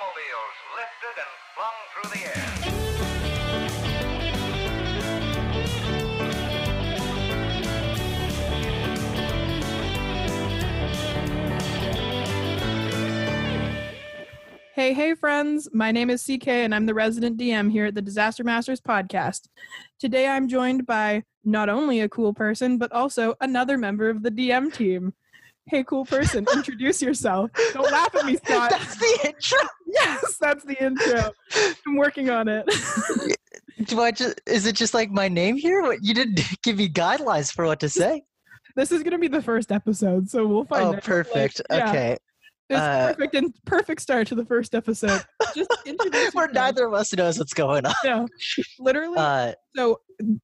automobiles lifted and flung through the air. Hey, hey, friends. My name is CK, and I'm the resident DM here at the Disaster Masters podcast. Today, I'm joined by not only a cool person, but also another member of the DM team. Hey, cool person, introduce yourself. Don't laugh at me, Scott. That's the intro. yes, that's the intro. I'm working on it. Do I just? Is it just like my name here? What you didn't give me guidelines for what to say? this is going to be the first episode, so we'll find Oh, out. Like, perfect. yeah, Okay. It's Uh, perfect and perfect start to the first episode. Just introduce Where neither of us knows what's going on. Yeah, literally. Uh, so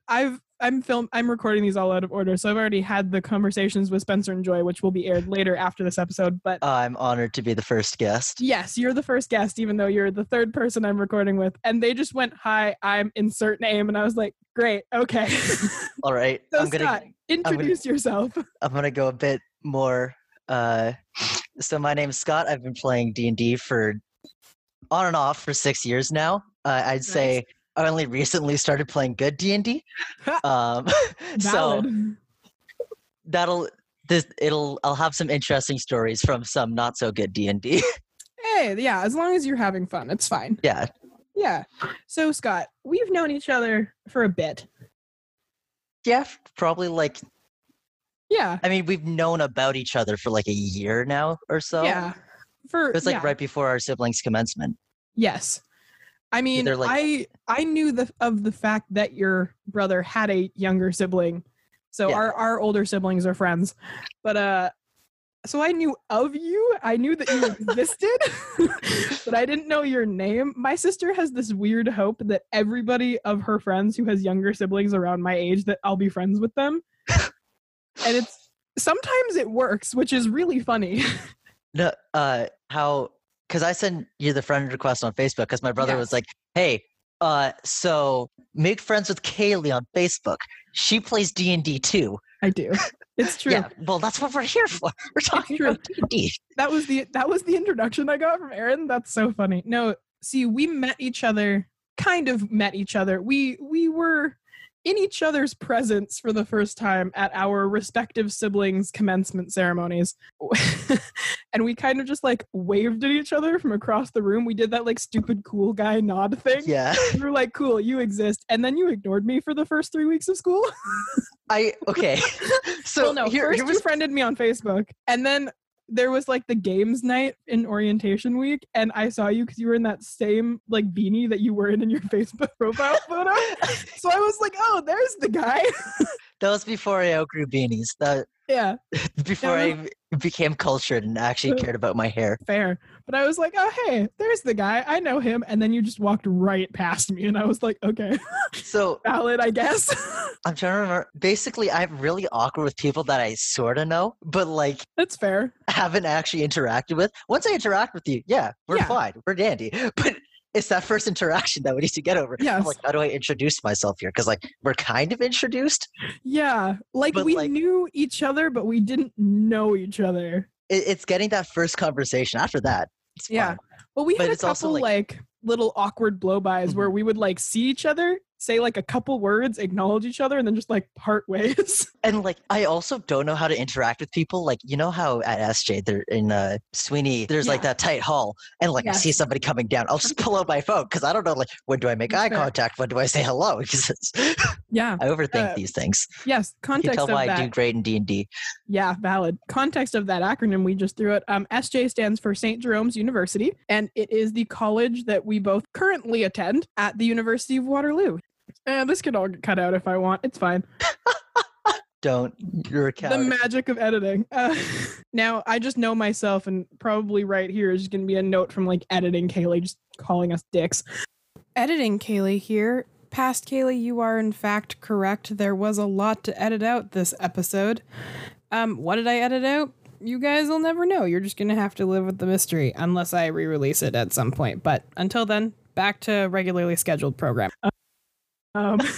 I've I'm film I'm recording these all out of order, so I've already had the conversations with Spencer and Joy, which will be aired later after this episode. But I'm honored to be the first guest. yes, you're the first guest, even though you're the third person I'm recording with. And they just went, "Hi, I'm insert name," and I was like, "Great, okay." All right. so I'm gonna. Scott, introduce yourself. I'm gonna go a bit more. Uh, so my name's Scott. I've been playing D and D for on and off for six years now. Uh, I'd say I only recently started playing good D and D. Um, so that'll this it'll I'll have some interesting stories from some not so good D and D. hey, yeah, as long as you're having fun, it's fine. Yeah, Yeah. So Scott, we've known each other for a bit. yeah, probably like Yeah. I mean we've known about each other for like a year now or so. yeah. For it was like yeah. right before our siblings' commencement. Yes. I mean, like- I I knew the of the fact that your brother had a younger sibling. So Yeah. our our older siblings are friends. But uh so I knew of you. I knew that you existed, but I didn't know your name. My sister has this weird hope that everybody of her friends who has younger siblings around my age that I'll be friends with them. And it's sometimes it works, which is really funny. No, uh, how? Because I sent you the friend request on Facebook because my brother was like, "Hey, uh, so make friends with Kaylee on Facebook. She plays D and D too." I do. It's true. Yeah, well, that's what we're here for. We're talking about D and D. that was the that was the introduction I got from Aaron. That's so funny. No, see, we met each other, kind of met each other. We we were in each other's presence for the first time at our respective siblings' commencement ceremonies. and we kind of just like waved at each other from across the room. We did that like stupid cool guy nod thing. Yeah, We were like, cool, you exist. And then you ignored me for the first three weeks of school. I okay. So well, no, here, first here you was friended me on Facebook, and then there was like the games night in orientation week, and I saw you because you were in that same like beanie that you were in in your Facebook profile photo. so I was like, oh, there's the guy. that was before I outgrew beanies. That yeah, before Yeah. I became cultured and actually cared about my hair. fair. But I was like, oh, hey, there's the guy. I know him. And then you just walked right past me, and I was like, okay, So valid, I guess. I'm trying to remember. Basically, I'm really awkward with people that I sort of know, but like That's fair. haven't actually interacted with. Once I interact with you, yeah, we're Yeah. fine. We're dandy. But it's that first interaction that we need to get over. I'm like, how do I introduce myself here? Because like we're kind of introduced. Yeah, like we like- knew each other, but we didn't know each other. It, it's getting that first conversation. After that, it's Yeah. fine. Well, we But had a couple like, like- little awkward blow-bys where mm-hmm. we would like see each other, say like a couple words, acknowledge each other, and then just like part ways. And like I also don't know how to interact with people. Like you know how at SJ they're in uh, Sweeney there's like that tight hall, and like I see somebody coming down, I'll just pull out my phone because I don't know like when do I make eye contact, when do I say hello? Because yeah. I overthink Uh, these things. Yes. You Context tell of why that. I do great in D and D. Yeah, valid. Context of that acronym we just threw it. Um, SJ stands for St. Jerome's University, and it is the college that we both currently attend at the University of Waterloo. Uh, this can all get cut out if I want. It's fine. Don't you're a the magic of editing. Uh, now, I just know myself, and probably right here is going to be a note from like editing Kaylee just calling us dicks. Editing Kaylee here. Past Kaylee, you are in fact correct. There was a lot to edit out this episode. Um, what did I edit out? You guys will never know. You're just gonna have to live with the mystery unless I re-release it at some point. But until then, back to regularly scheduled program. Um,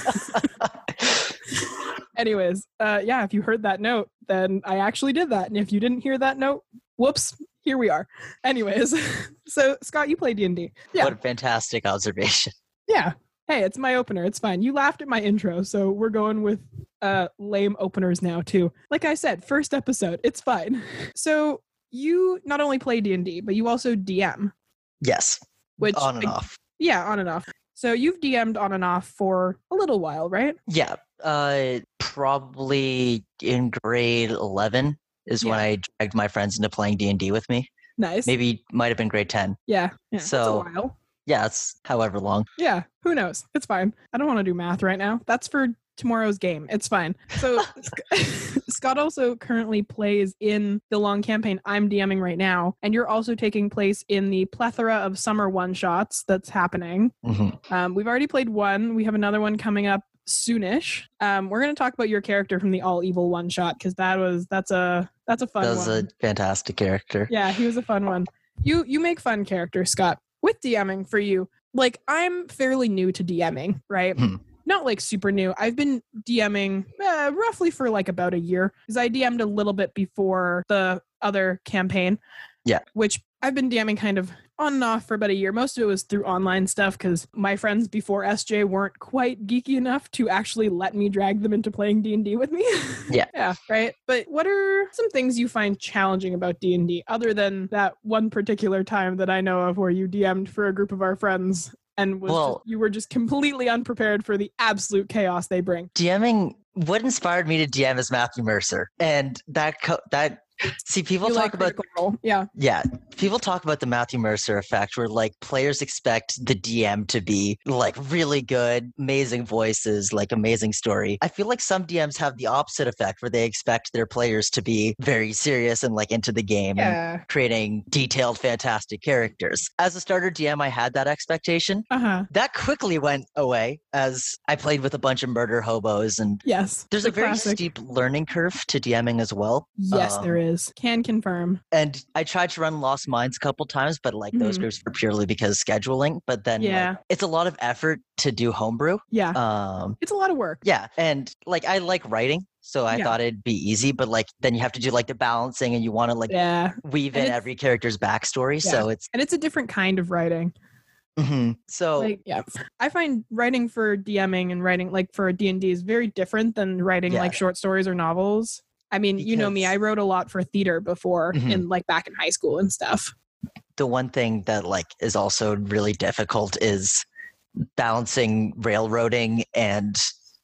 anyways, uh, yeah, if you heard that note, then I actually did that. And if you didn't hear that note, whoops, here we are. Anyways, so Scott, you play D and D. Yeah. What a fantastic observation. Yeah. Hey, it's my opener. It's fine. You laughed at my intro, so we're going with uh lame openers now too. Like I said, first episode. It's fine. So you not only play D and D, but you also DM, Yes. which on and off. yeah, on and off. So you've DM'd on and off for a little while, right? Yeah. Uh, probably in grade 11 is when I dragged my friends into playing D&D with me. Nice. Maybe might have been grade 10. Yeah. yeah. So-. Yeah, it's however long. Yeah, who knows? It's fine. I don't want to do math right now. That's for tomorrow's game. It's fine. So Scott also currently plays in the long campaign I'm DMing right now, and you're also taking place in the plethora of summer one shots that's happening. Mhm. Um, we've already played one. We have another one coming up soonish. Um, we're going to talk about your character from the all evil one shot because that was that's a that's a fun That was one. a fantastic character. Yeah, he was a fun one. You you make fun characters, Scott. With DMing for you, like I'm fairly new to DMing, right? Hmm. Not like super new. I've been DMing uh, roughly for like about a year because I DM'd a little bit before the other campaign. Yeah. Which I've been DMing kind of on and off for about a year. Most of it was through online stuff because my friends before SJ weren't quite geeky enough to actually let me drag them into playing D and D with me. Yeah. yeah, right. But what are some things you find challenging about D and D other than that one particular time that I know of where you DM'd for a group of our friends and was Well- just, you were just completely unprepared for the absolute chaos they bring. DMing what inspired me to DM is Matthew Mercer. And that co- that see people You talk like about Role. yeah, Yeah, people talk about the Matthew Mercer effect where like players expect the DM to be like really good, amazing voices, like amazing story. I feel like some DMs have the opposite effect where they expect their players to be very serious and like into the game and creating detailed, fantastic characters. As a starter DM, I had that expectation. uh huh, That quickly went away as I played with a bunch of murder hobos and yes. there's the a very classic. steep learning curve to DMing as well. Yes, um, there is. Can confirm. and I tried to run Lost Mines a couple times, but like those Mhm. groups were purely because scheduling. But then, like, Yeah. it's a lot of effort to do homebrew. Yeah, Um, it's a lot of work. yeah, and like I like writing, so I Yeah. thought it'd be easy. But like then you have to do like the balancing, and you want to like Yeah, weave And in every character's backstory. Yeah. So it's and it's a different kind of writing. mhm. so like yeah i find writing for dming and writing like for d&d is very different than writing Yeah. like short stories or novels i mean you know me i wrote a lot for theater before Mhm. in like back in high school and stuff. The one thing that like is also really difficult is balancing railroading and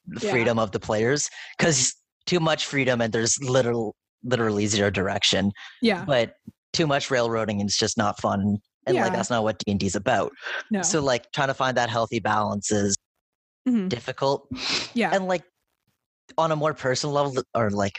the Yeah. freedom of the players because too much freedom and there's little literally zero direction. Yeah. But too much railroading is just not fun and like that's not what d&d is about. No. So like trying to find that healthy balance is Mhm. difficult. Yeah. And like on a more personal level or like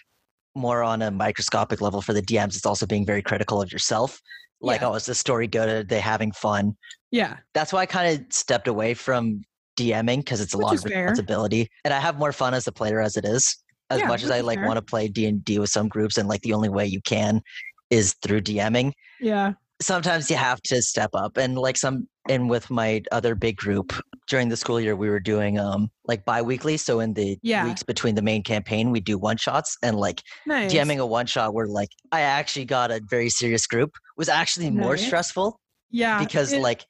more on a microscopic level for the dms it's also being very critical of yourself. Like Yeah. oh is the story good? Are they having fun? Yeah. That's why i kind of stepped away from dming because it's a Which lot of fair. responsibility and i have more fun as a player as it is. As Yeah, much as i like want to play d&d with some groups and like the only way you can is through dming yeah. sometimes you have to step up and like some and with my other big group during the school year we were doing um like bi-weekly. So in the Yeah. weeks between the main campaign we do one shots and like nice. DMing a one shot where like i actually got a very serious group was actually more stressful yeah because it- like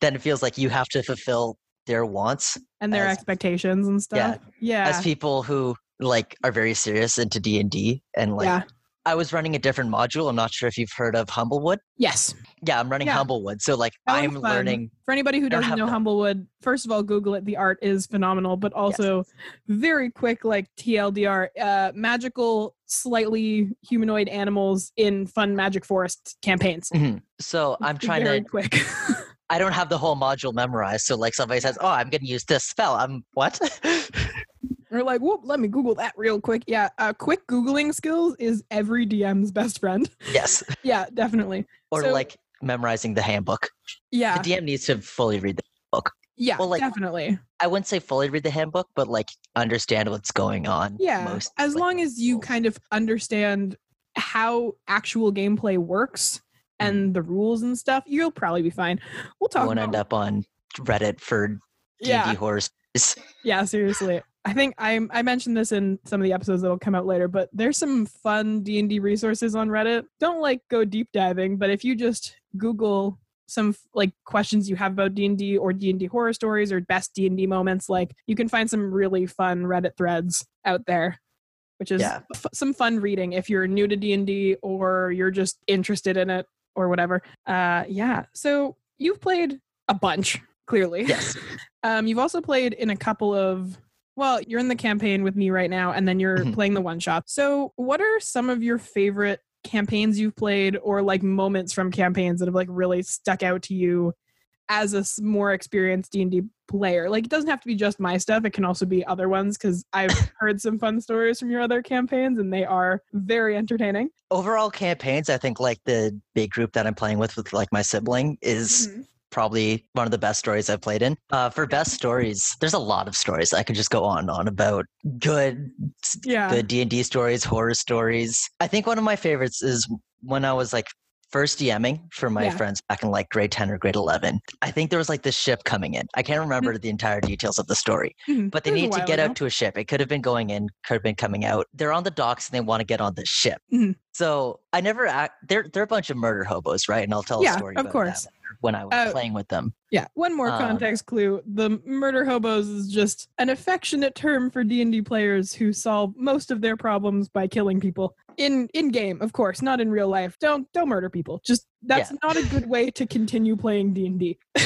then it feels like you have to fulfill their wants and their as- expectations and stuff? Yeah. as people who like are very serious into d&d and like yeah i was running a different module i'm not sure if you've heard of humblewood yes yeah i'm running Yeah. humblewood so like That i'm learning for anybody who doesn't know that. Humblewood, first of all, Google it. The art is phenomenal, but also very quick, like TLDR, uh, magical, slightly humanoid animals in fun Magic Forest campaigns. Mhm. so i'm trying very to quick. i don't have the whole module memorized so like somebody says oh i'm gonna use this spell i'm what We're like, whoop, let me Google that real quick. Yeah, uh, quick Googling skills is every DM's best friend. yes yeah, definitely. or So- like memorizing the handbook Yeah, the dm needs to fully read the book. yeah, well, like- definitely. I wouldn't say fully read the handbook, but like understand what's going on. Yeah, most, as like, long as you kind of understand how actual gameplay works and the rules and stuff, you'll probably be fine. We'll talk. you won't about end up on Reddit for D&D yeah, horror stories. yeah. Seriously, I think I I mentioned this in some of the episodes that'll come out later, but there's some fun D and D resources on Reddit. Don't like go deep diving, but if you just Google some like questions you have about D&D or D&D horror stories or best D&D moments like you can find some really fun Reddit threads out there which is Yeah. f- some fun reading if you're new to D&D or you're just interested in it or whatever. Uh yeah. So you've played a bunch clearly. Yes. Um you've also played in a couple of well, you're in the campaign with me right now and then you're Mhm. playing the one shot. So, what are some of your favorite campaigns you've played or like moments from campaigns that have like really stuck out to you as a more experienced D&D player? Like it doesn't have to be just my stuff, it can also be other ones cuz I've heard some fun stories from your other campaigns and they are very entertaining. Overall campaigns, I think like the big group that I'm playing with with like my sibling is Mhm. Probably one of the best stories I've played in. Uh, for best stories, there's a lot of stories I could just go on and on about. Good, Yeah. good D and D stories, horror stories. I think one of my favorites is when I was like first DMing for my Yeah. friends back in like grade ten or grade eleven. I think there was like this ship coming in. I can't remember the entire details of the story, Mhm. but they It was a need to get ago. out to a ship. It could have been going in, could have been coming out. They're on the docks and they want to get on the ship. Mhm. So I never act. They're they're a bunch of murder hobos, right? And I'll tell Yeah, a story of course. that when I was Uh, playing with them. Yeah, one more Um, context clue. The murder hobos is just an affectionate term for D&D players who solve most of their problems by killing people. In in game, of course, not in real life. Don't don't murder people. Just that's Yeah. not a good way to continue playing D&D.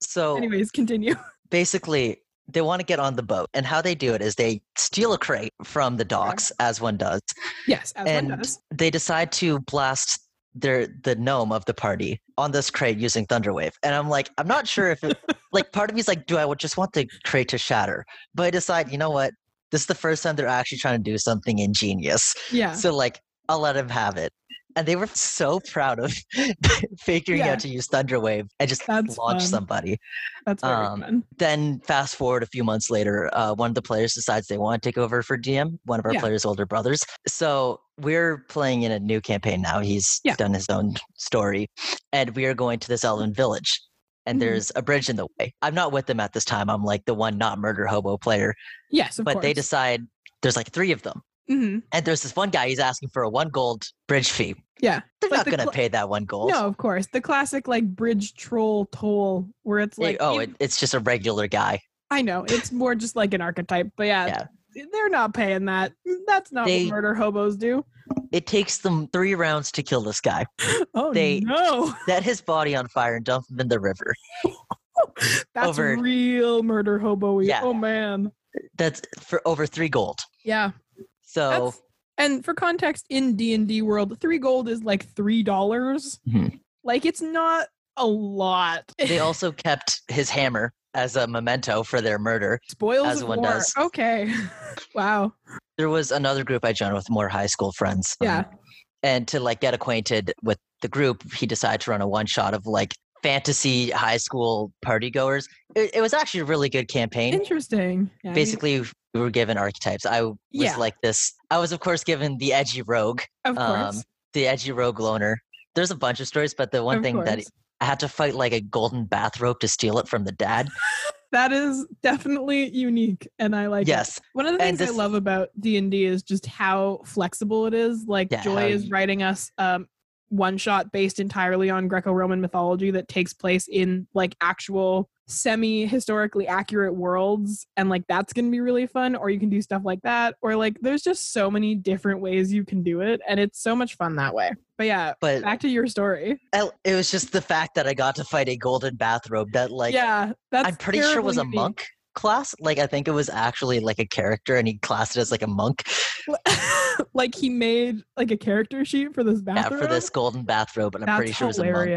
So Anyways, continue. basically, they want to get on the boat, and how they do it is they steal a crate from the docks, as one does. Yes, as one And does. they decide to blast their the gnome of the party on this crate using thunderwave. And i'm like i'm not sure if it like part of me is like do i just want the crate to shatter? But i decide you know what? This is the first time they're actually trying to do something ingenious. Yeah. so like i'll let him have it and they were so proud of figuring Yeah. out to use thunderwave and just That's launch fun. somebody That's very um, fun. then fast forward a few months later, uh, one of the players decides they want to take over for DM, one of our Yeah. players' older brothers. So we're playing in a new campaign now. He's Yeah. done his own story, and we are going to this elven village. And Mhm. there's a bridge in the way. I'm not with them at this time. I'm like the one not murder hobo player. Yes, of but course. they decide there's like three of them. Mhm. And there's this one guy, he's asking for a one gold bridge fee. Yeah. They're Like not the going to cl- pay that one gold. No, of course. The classic like bridge troll toll where it's like oh, it, it's just a regular guy. I know it's more just like an archetype, but yeah, Yeah. they're not paying that. That's not They- what murder hobos do. It takes them three rounds to kill this guy. Oh They- no, Set his body on fire and dump him in the river. that's over- real murder hobo. Yeah. Oh man, That's for over three gold. yeah. So That's, and for context, in D and D world, three gold is like three dollars. Mhm. Like it's not a lot. they also kept his hammer as a memento for their murder. Spoils as one war. does. Okay, wow. There was another group I joined with more high school friends. um, Yeah. and to like get acquainted with the group, he decided to run a one shot of like fantasy high school party goers. It, it was actually a really good campaign. Interesting. Yeah, I mean, Basically, we were given archetypes. I was Yeah. like this. I was, of course, given the edgy rogue, of course. um, the edgy rogue loner. There's a bunch of stories, but the one of thing that. I had to fight like a golden bathrobe to steal it from the dad. that is definitely unique, and I like it. yes. One of the things I love about D and D is just how flexible it is. Like Yeah, Joy is writing us um, one shot based entirely on Greco-Roman mythology that takes place in like actual semi historically accurate worlds and like that's going to be really fun or you can do stuff like that or like there's just so many different ways you can do it and it's so much fun that way. But yeah But back to your story. It was just the fact that I got to fight a golden bathrobe that like yeah that's I'm pretty sure was a monk class. Like I think it was actually like a character and he classed it as like a monk. like he made like a character sheet for this bathroom Yeah, for this golden bathrobe, and I'm pretty sure it was a monk.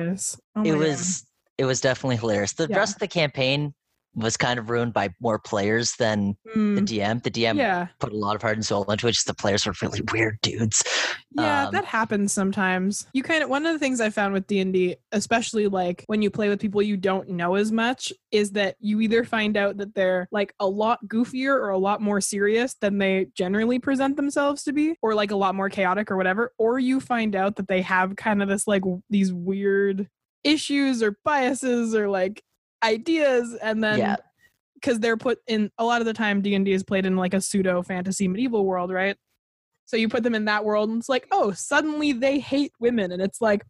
Oh it my God. was it was definitely hilarious. The Yeah. rest of the campaign was kind of ruined by more players than the Mm, DM. The DM yeah, put a lot of heart and soul into it. Just the players were really weird dudes. yeah, um, that happens sometimes. You kind of one of the things I found with D and D, especially like when you play with people you don't know as much, is that you either find out that they're like a lot goofier or a lot more serious than they generally present themselves to be, or like a lot more chaotic or whatever, or you find out that they have kind of this like these weird issues or biases or like ideas, and then Yeah. because they're put in a lot of the time D&D is played in like a pseudo fantasy medieval world, right? So you put them in that world and it's like, "Oh, suddenly they hate women." And it's like,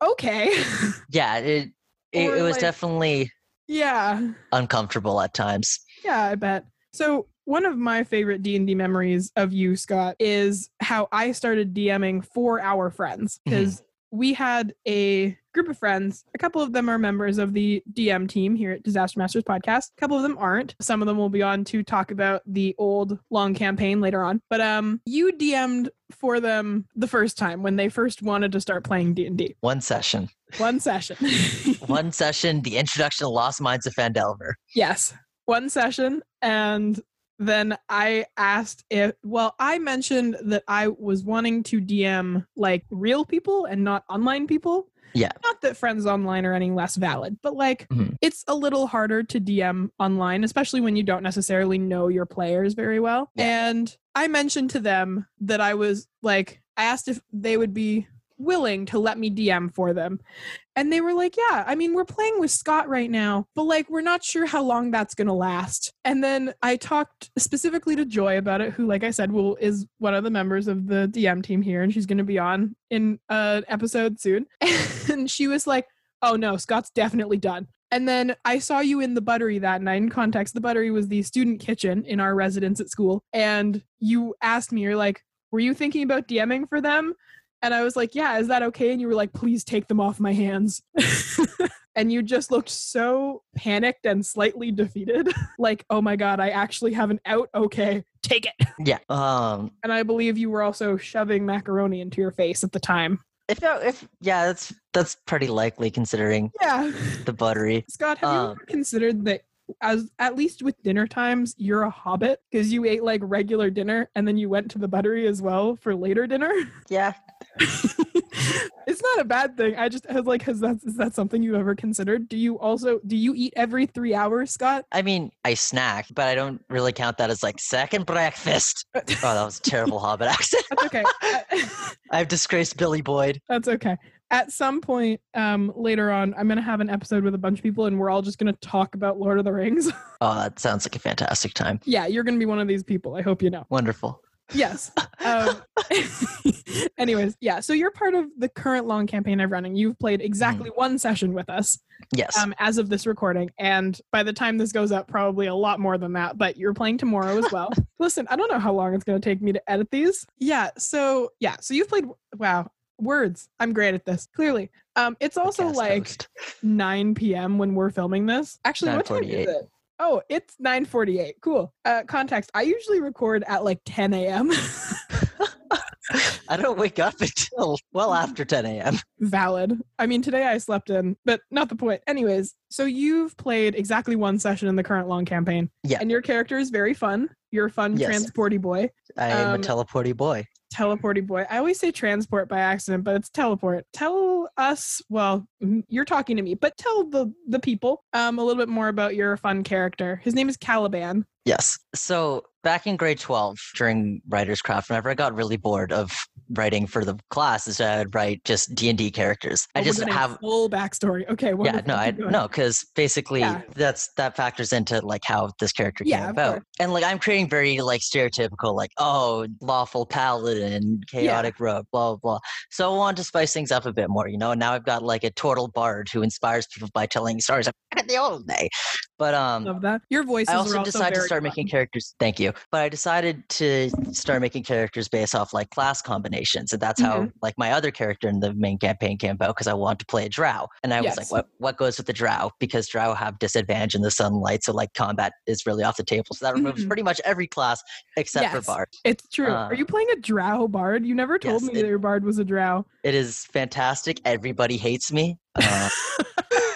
"Okay." Yeah, it it, it was like- definitely yeah. uncomfortable at times. Yeah, I bet. So one of my favorite D&D memories of you, Scott, is how I started DMing for our friends mm-hmm. because we had a group of friends. A couple of them are members of the DM team here at Disaster Masters podcast. A couple of them aren't. Some of them will be on to talk about the old long campaign later on. But um you DM'd for them the first time when they first wanted to start playing D&D. One session. One session. One session, the introduction to Lost Mines of Phandelver. Yes, one session. And then I asked if, well, I mentioned that I was wanting to DM like real people and not online people. Yeah. Not that friends online are any less valid, but like Mhm. it's a little harder to DM online, especially when you don't necessarily know your players very well. Yeah. And I mentioned to them that I was like, I asked if they would be willing to let me DM for them. And they were like, Yeah, I mean, we're playing with Scott right now, but like, we're not sure how long that's going to last. And then I talked specifically to Joy about it, who, like I said, will is one of the members of the DM team here, and she's going to be on in an episode soon. And she was like, Oh no, Scott's definitely done. And then I saw you in the buttery that night. In context, the buttery was the student kitchen in our residence at school. And you asked me, you're like, Were you thinking about DMing for them? And I was like, Yeah, is that okay? And you were like, Please take them off my hands. and you just looked so panicked and slightly defeated. like, oh my God, I actually have an out. Okay, take it. Yeah. Um And I believe you were also shoving macaroni into your face at the time. if if yeah, that's that's pretty likely considering Yeah. the buttery. Scott, have you Um, ever considered that as at least with dinner times, you're a hobbit because you ate like regular dinner and then you went to the buttery as well for later dinner? Yeah. it's not a bad thing. I just has like has that is that something you ever considered? Do you also do you eat every three hours, Scott? I mean, I snack, but I don't really count that as like second breakfast. Oh, that was a terrible Hobbit accent. That's okay. I've disgraced Billy Boyd. That's okay. At some point um, later on, I'm going to have an episode with a bunch of people and we're all just going to talk about Lord of the Rings. Oh, that sounds like a fantastic time. yeah, you're going to be one of these people. I hope you know. Wonderful. Yes. Um, anyways, yeah. So you're part of the current long campaign I'm running. You've played exactly one session with us Yes. um, as of this recording. And by the time this goes up, probably a lot more than that. But you're playing tomorrow as well. Listen, I don't know how long it's going to take me to edit these. Yeah. So, yeah. So you've played, wow, words. I'm great at this, clearly. Um, it's also like host. 9 p.m. when we're filming this. Actually, what time is it? Oh, it's 9:48. Cool. Uh, context: I usually record at like 10 a.m. I don't wake up until well after 10 a.m. Valid. I mean, today I slept in, but not the point. Anyways, so you've played exactly one session in the current long campaign. Yeah. And your character is very fun. You're a fun Yes. transporty boy. I am Um, a teleporty boy. Teleporty boy. I always say transport by accident, but it's teleport. Tell us, well, you're talking to me, but tell the the people um a little bit more about your fun character. His name is Caliban. Yes. So back in grade 12 during writer's craft, whenever I got really bored of writing for the classes, I would write just D&D characters. I Oh, we're just have full backstory. Okay, yeah, no, I no, because basically Yeah. that's that factors into like how this character came Yeah, of about. And like I'm creating very like stereotypical, like oh, lawful paladin, chaotic rogue, blah blah blah. So I wanted to spice things up a bit more, you know. And now I've got like a total bard who inspires people by telling stories in the old day. But um, Love that. Your voices I also also decided to start fun. making characters. Thank you. But I decided to start making characters based off like class combinations, and that's how Mm-hmm. like my other character in the main campaign came about because I wanted to play a drow, and I was like, what what goes with the drow? Because drow have disadvantage in the sunlight, so like combat is really off the table. So that removes Mhm. pretty much every class except Yes. for bard. It's true. Uh, Are you playing a drow bard? You never told yes, me it- that your bard was a drow. It is fantastic. Everybody hates me. Uh,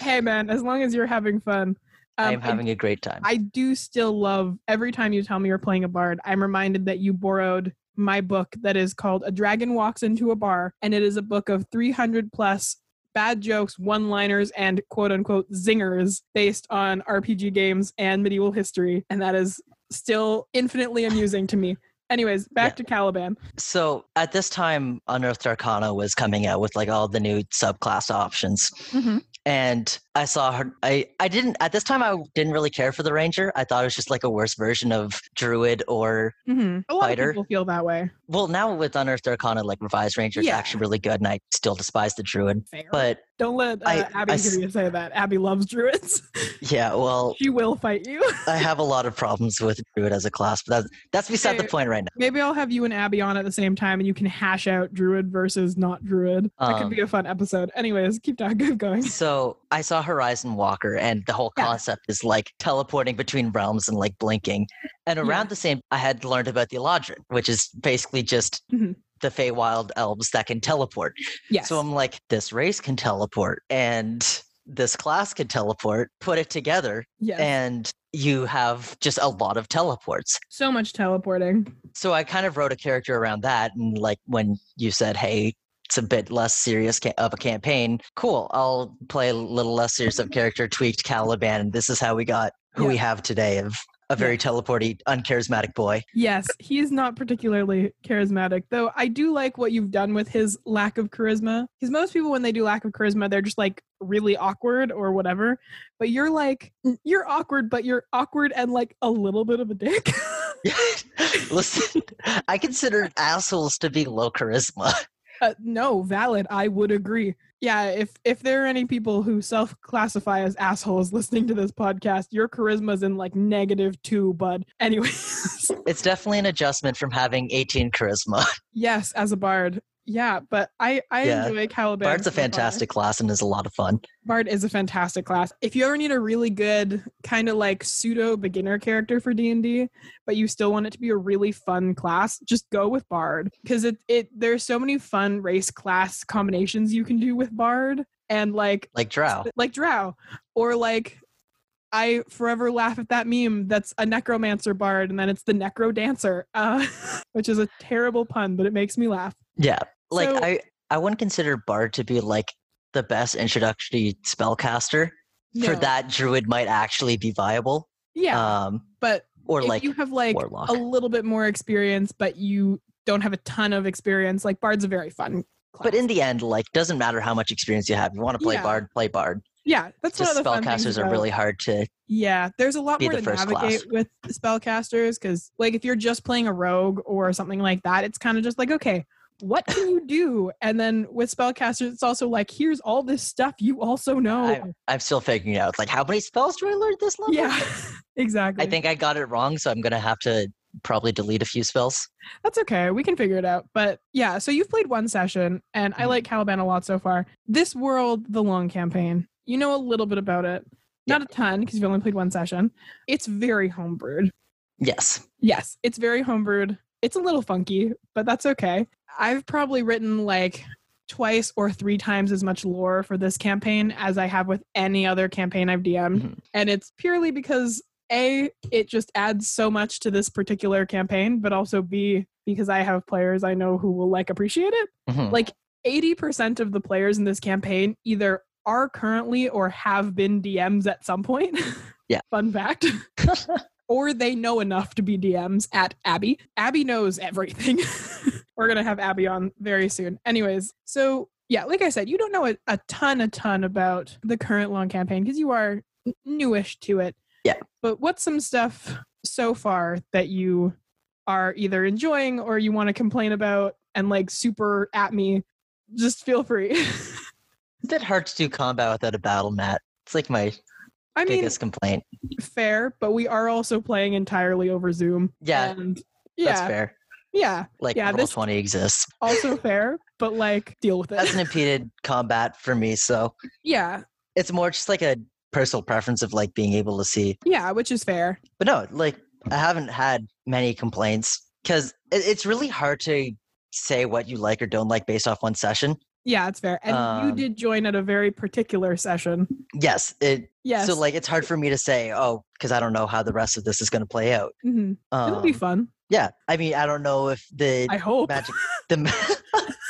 hey man, as long as you're having fun. I Um, am having a great time. I do still love every time you tell me you're playing a bard, I'm reminded that you borrowed my book that is called A Dragon Walks into a Bar, and it is a book of 300 plus bad jokes, one liners, and quote unquote zingers based on RPG games and medieval history. And that is still infinitely amusing to me. Anyways, back Yeah. to Caliban. so at this time, Unearthed Arcana was coming out with like all the new subclass options. Mm-hmm. And I saw her. I I didn't at this time. I didn't really care for the ranger. I thought it was just like a worse version of druid or hmm A lot Fighter. of people feel that way. well, now with Unearthed Arcana, like revised ranger is Yeah. actually really good, and I still despise the druid. Fair. But don't let uh, I- Abby I hear you say that. Abby loves druids. yeah, well, she will fight you. I have a lot of problems with druid as a class, but that's that's beside the point right now. Maybe I'll have you and Abby on at the same time, and you can hash out druid versus not druid. That could Um, be a fun episode. Anyways, keep talking. Keep going. So I saw Horizon Walker, and the whole Yeah. concept is like teleporting between realms and like blinking. And Yeah. around the same, I had learned about the Eladrin, which is basically just Mhm. the Feywild elves that can teleport. Yes. So I'm like, this race can teleport, and this class can teleport. Put it together, yes. and you have just a lot of teleports. so much teleporting. So I kind of wrote a character around that, and like when you said, "Hey." It's a bit less serious ca- of a campaign. Cool. I'll play a little less serious of character, tweaked Caliban, this is how we got who we have today of a very teleporty, uncharismatic boy. Yes, he is not particularly charismatic, though I do like what you've done with his lack of charisma. Because most people, when they do lack of charisma, they're just like really awkward or whatever. But you're like, mm. you're awkward, but you're awkward and like a little bit of a dick. Listen, I consider assholes to be low charisma. Uh, no, valid. I would agree. Yeah, if if there are any people who self-classify as assholes listening to this podcast, your charisma's in like negative two, bud. Anyways, It's definitely an adjustment from having 18 charisma. yes, as a bard. Yeah, but I I Yeah. enjoy Caliban. Bard's a far. fantastic class and is a lot of fun. Bard is a fantastic class. If you ever need a really good kind of like pseudo beginner character for D&D, but you still want it to be a really fun class, just go with Bard because it it there's so many fun race class combinations you can do with Bard and like Like Drow. like Drow or like I forever laugh at that meme that's a necromancer bard and then it's the necro dancer, uh, which is a terrible pun, but it makes me laugh. Yeah. Like So- I I wouldn't consider Bard to be like the best introductory spellcaster. For that druid might actually be viable. yeah, Um but or if like you have like Warlock. a little bit more experience, but you don't have a ton of experience, like Bard's a very fun class. but in the end, like doesn't matter how much experience you have. You want to play Yeah. Bard, play Bard. yeah, that's Just one of the spellcasters are really hard to Yeah, there's a lot more to navigate class. with spellcasters because, like, if you're just playing a rogue or something like that, it's kind of just like, okay, what can you do? And then with spellcasters, it's also like, here's all this stuff you also know. I, I'm still figuring it out. Like how many spells do I learn this level? yeah, exactly. I think I got it wrong, so I'm gonna have to probably delete a few spells. That's okay. We can figure it out. But yeah, so you've played one session, and I Mhm. like Caliban a lot so far. This world, the long campaign, you know a little bit about it. Not a ton because you've only played one session. It's very homebrewed. Yes. Yes, it's very homebrewed. It's a little funky, but that's okay. I've probably written like twice or three times as much lore for this campaign as I have with any other campaign I've DM'd. Mhm. And it's purely because A, it just adds so much to this particular campaign, but also B, because I have players I know who will like appreciate it. Mhm. Like 80% of the players in this campaign either are currently or have been DMs at some point. Yeah. Fun fact. or they know enough to be DMs at Abby. Abby knows everything. We're going to have Abby on very soon. Anyways, so yeah, like I said, you don't know a, a ton, a ton about the current long campaign because you are newish to it. Yeah. But what's some stuff so far that you are either enjoying or you want to complain about and like super at me? Just feel free. It's a bit hard to do combat without a battle mat. It's like my I mean, biggest complaint. fair, but we are also playing entirely over Zoom. Yeah, And That's fair. Yeah, Like Yeah, roll this- twenty exists. also fair, but like deal with it. That's an impeded combat for me, so Yeah, it's more just like a personal preference of like being able to see. yeah, which is fair. But no, like I haven't had many complaints because it, it's really hard to say what you like or don't like based off one session. Yeah, it's fair. And you Um, did join at a very particular session. Yes, it. Yes. So like it's hard for me to say, oh, because I don't know how the rest of this is going to play out. hmm it'll be Um, fun. Yeah, I mean, I don't know if the I hope. magic the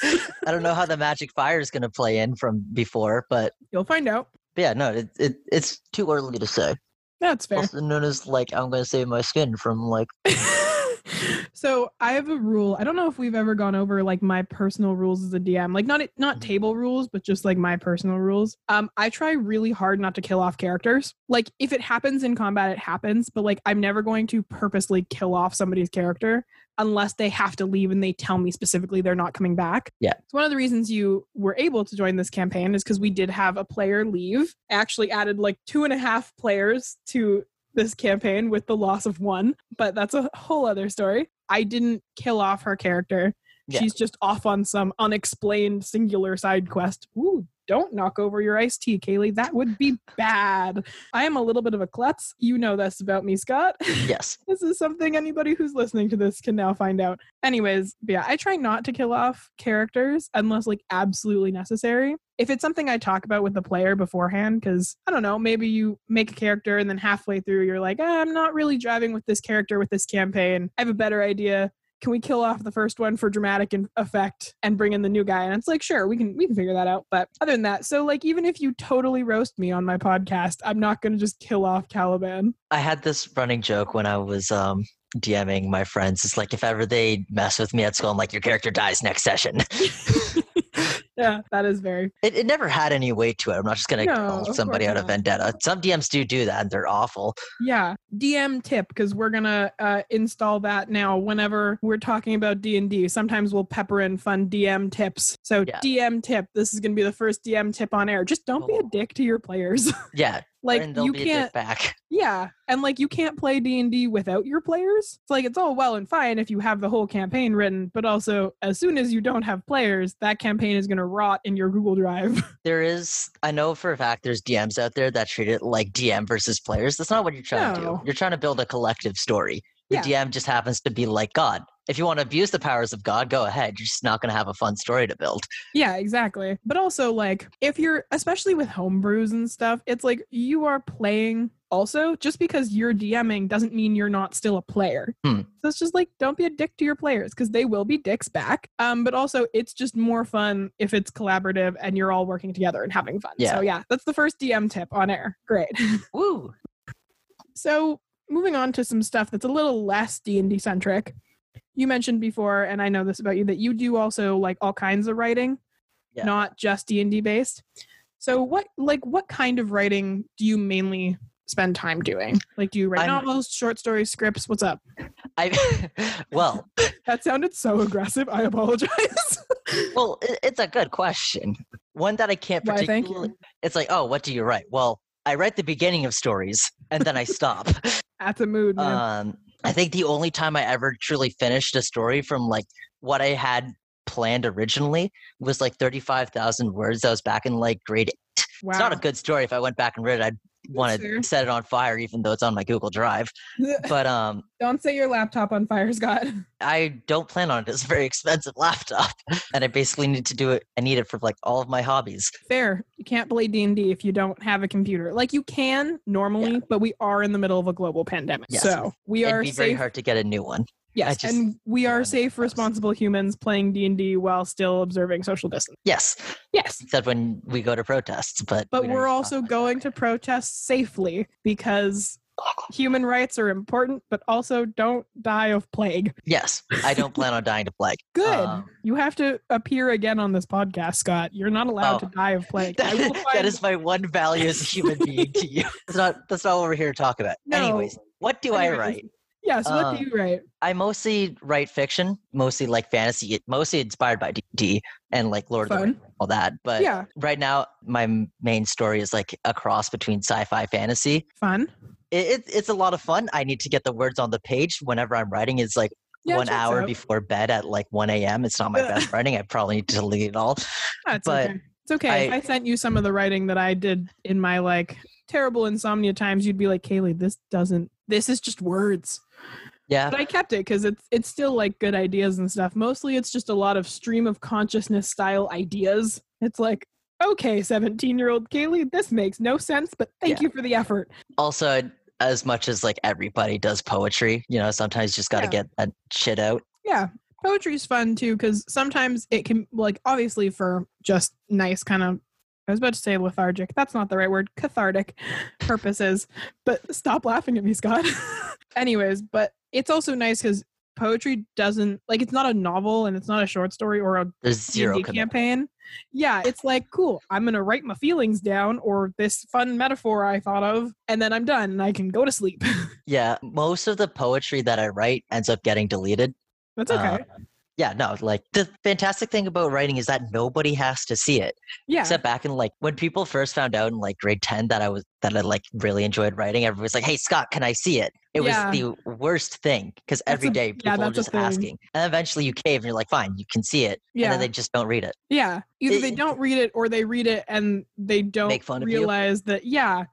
I don't know how the magic fire is going to play in from before, but, You'll find out. but yeah, no, it, it it's too early to say. That's fair. Also known as like I'm going to save my skin from like so I have a rule. I don't know if we've ever gone over like my personal rules as a DM, like not not Mhm. table rules, but just like my personal rules. Um, I try really hard not to kill off characters. Like if it happens in combat, it happens. But like I'm never going to purposely kill off somebody's character unless they have to leave and they tell me specifically they're not coming back. Yeah. It's one of the reasons you were able to join this campaign is because we did have a player leave. I Actually added like two and a half players to this campaign with the loss of one, but that's a whole other story. I didn't kill off her character. Yeah. She's just off on some unexplained singular side quest. Ooh, don't knock over your iced tea, Kaylee. That would be bad. I am a little bit of a klutz. You know this about me, Scott. Yes. this is something anybody who's listening to this can now find out. Anyways, yeah, I try not to kill off characters unless like absolutely necessary. If it's something I talk about with the player beforehand, because I don't know, maybe you make a character and then halfway through you're like, "Ah, I'm not really driving with this character with this campaign. I have a better idea. Can we kill off the first one for dramatic effect and bring in the new guy? And it's like, sure, we can we can figure that out. But other than that, so like even if you totally roast me on my podcast, I'm not gonna just kill off Caliban. I had this running joke when I was um DMing my friends. It's like if ever they mess with me at school, I'm like, your character dies next session. yeah, that is very It, it never had any weight to it. I'm not just gonna No, kill of somebody out of vendetta. Some DMs do do that, and they're awful. Yeah, DM tip because we're gonna uh, install that now. Whenever we're talking about D and D, sometimes we'll pepper in fun DM tips. So Yeah. DM tip. This is gonna be the first DM tip on air. Just don't be a Oh. dick to your players. Yeah, like and you can't. back. Yeah, and like you can't play D and D without your players. It's like it's all well and fine if you have the whole campaign written, but also as soon as you don't have players, that campaign is gonna rot in your Google Drive. There is, I know for a fact, there's DMs out there that treat it like DM versus players. That's not what you're trying to do. You're trying to build a collective story. The Yeah. DM just happens to be like God. If you want to abuse the powers of God, go ahead. You're just not going to have a fun story to build. Yeah, exactly. But also, like, if you're, especially with homebrews and stuff, it's like you are playing also. Just because you're DMing doesn't mean you're not still a player. Hmm. So it's just like, don't be a dick to your players because they will be dicks back. Um, but also, it's just more fun if it's collaborative and you're all working together and having fun. Yeah. So, yeah, that's the first DM tip on air. Great. Woo! So moving on to some stuff that's a little less D and D centric. You mentioned before, and I know this about you, that you do also like all kinds of writing, Yeah. not just D and D based. So what like what kind of writing do you mainly spend time doing? Like do you write I'm- novels, short stories, scripts? What's up? I well, That sounded so aggressive. I apologize. well, it, it's a good question. One that I can't Why, particularly. you. It's like, oh, what do you write? Well, I write the beginning of stories and then I stop. That's a mood, man. um, I think the only time I ever truly finished a story from like what I had planned originally was like 35,000 words. That was back in like grade. wow. It's not a good story. If I went back and read it, I'd want to set it on fire, even though it's on my Google Drive. But um, Don't set your laptop on fire, Scott. I don't plan on it. It's a very expensive laptop, and I basically need to do it. I need it for like all of my hobbies. Fair. You can't play D&D if you don't have a computer. Like you can normally, but we are in the middle of a global pandemic. Yes. So, we It'd are be very hard to get a new one. Yes, just and we are safe responsible humans playing D&D while still observing social distance. Yes, Yes. except when we go to protests. But But we don't we're need to talk also going to protest safely because human rights are important, but also don't die of plague. Yes, I don't plan on dying to plague. Good. Um, you have to appear again on this podcast, Scott. You're not allowed Oh. to die of plague. That, find- is my one value as a human being to you. That's not that's not what we're here to talk about. No. Anyways, what do I write? Yes, what Um, do you write? I mostly write fiction, mostly like fantasy, mostly inspired by D and like Lord of the Fun. Rings, all that. But Yeah, right now, my main story is like a cross between sci-fi fantasy. fun. It, it, it's a lot of fun. I need to get the words on the page whenever I'm writing. It's like Yeah, one hour out. before bed at like 1 a.m. It's not my best writing. I probably need to delete it all. That's but okay. It's okay. if I- I sent you some of the writing that I did in my like terrible insomnia times, you'd be like, Kaylee, this doesn't this is just words. Yeah. But I kept it because it's it's still like good ideas and stuff. Mostly it's just a lot of stream of consciousness style ideas. It's like, okay, 17 year old Kaylee, this makes no sense, but thank Yeah. you for the effort. Also, as much as like everybody does poetry, you know, sometimes you just got to Yeah. get that shit out. Yeah. Poetry's fun too, because sometimes it can like obviously for just nice kind of I was about to say lethargic. That's not the right word. Cathartic purposes. But stop laughing at me, Scott. Anyways, but it's also nice because poetry doesn't like it's not a novel and it's not a short story or a There's zero campaign. Yeah, it's like cool. I'm gonna write my feelings down or this fun metaphor I thought of, and then I'm done and I can go to sleep. Yeah, most of the poetry that I write ends up getting deleted. That's Uh, okay. Yeah, no, like the fantastic thing about writing is that nobody has to see it. yeah, Except back in like when people first found out in like grade 10 that I was that I like really enjoyed writing, everybody was like, Hey Scott, can I see it? It Yeah. was the worst thing because every a- day yeah, people are just asking. And eventually you cave and you're like, fine, you can see it. And yeah, then they just don't read it. yeah. Either they don't read it or they read it and they don't Make fun of you? realize that yeah,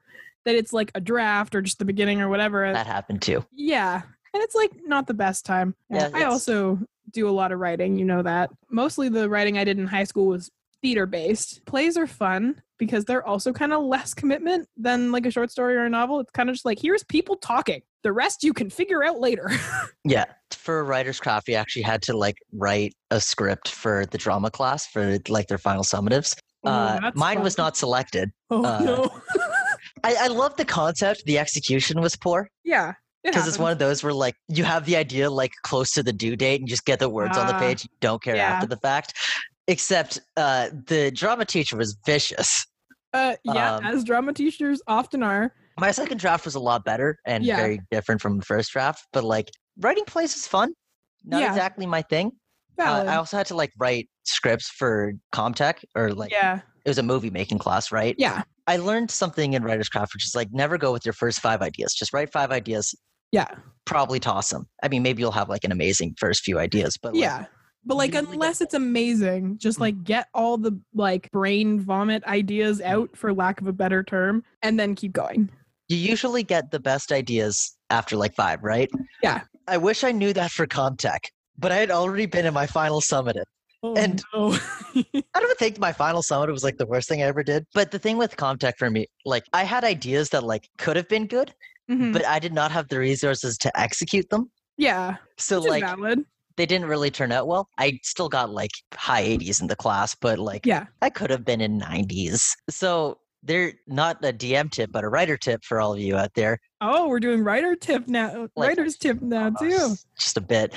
that it's like a draft or just the beginning or whatever. That happened too. Yeah. And it's like not the best time. Yeah, I also do a lot of writing, you know that. Mostly the writing I did in high school was theater based. Plays are fun because they're also kind of less commitment than like a short story or a novel. It's kind of just like here's people talking. The rest you can figure out later. Yeah. For writer's craft, we actually had to like write a script for the drama class for like their final summatives. Oh, Uh, mine was not selected. Oh uh, no. I, I love the concept. The execution was poor yeah. Because it's one of those where like you have the idea like close to the due date and just get the words on the Ah, page. You don't care yeah. after the fact. Except uh, the drama teacher was vicious. Uh, yeah, um, as drama teachers often are. My second draft was a lot better and Yeah. very different from the first draft. But like writing plays is fun. Not Yeah. exactly my thing. Uh, I also had to like write scripts for Comtech or like yeah. it was a movie making class, right? Yeah. I learned something in writer's craft, which is like never go with your first five ideas. Just write five ideas, Yeah. probably toss them. I mean, maybe you'll have like an amazing first few ideas, but like, Yeah. But like unless it's amazing, just like mm-hmm. get all the like brain vomit ideas mm-hmm. out for lack of a better term and then keep going. you usually get the best ideas after like five, right? Yeah. I wish I knew that for Comtech, but I had already been in my final summit. Oh, And- no. I don't think my final summit was like the worst thing I ever did. But the thing with Comtech for me, like I had ideas that like could have been good, Mhm. but I did not have the resources to execute them. yeah. So like valid. they didn't really turn out well. I still got like high 80s in the class, but like Yeah. I could have been in 90s. So they're not a DM tip, but a writer tip for all of you out there. Oh, we're doing writer tip now. Like- Writer's tip now too. Just a bit.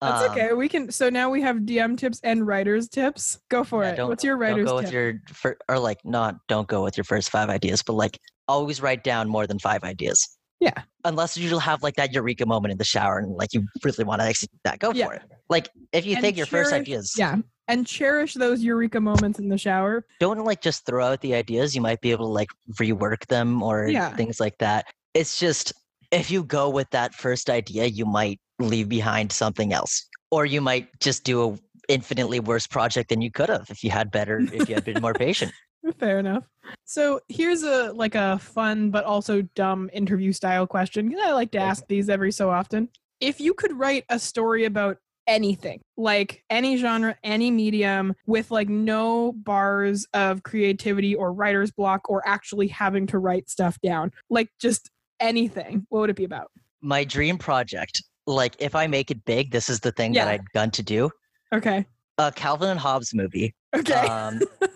That's Um, okay. We can so now we have DM tips and writer's tips. Go for yeah, it. What's your Don't go tip? with your fir- or like not don't go with your first five ideas, but like always write down more than five ideas. Yeah. Unless you'll have like that eureka moment in the shower and like you really want to execute that, go Yeah. for it. Like if you And think your first cherish- ideas, Yeah. And cherish those eureka moments in the shower. don't like just throw out the ideas. You might be able to like rework them or Yeah. things like that. It's just if you go with that first idea, you might leave behind something else, or you might just do a infinitely worse project than you could have if you had better if you had been more patient. Fair enough. So here's a like a fun but also dumb interview style question. 'cause I like to ask these every so often. If you could write a story about anything, like any genre, any medium, with like no bars of creativity or writer's block or actually having to write stuff down, like just anything, what would it be about? My dream project, like if I make it big, this is the thing that I'd gun to do. Okay. A Calvin and Hobbes movie, Okay. um,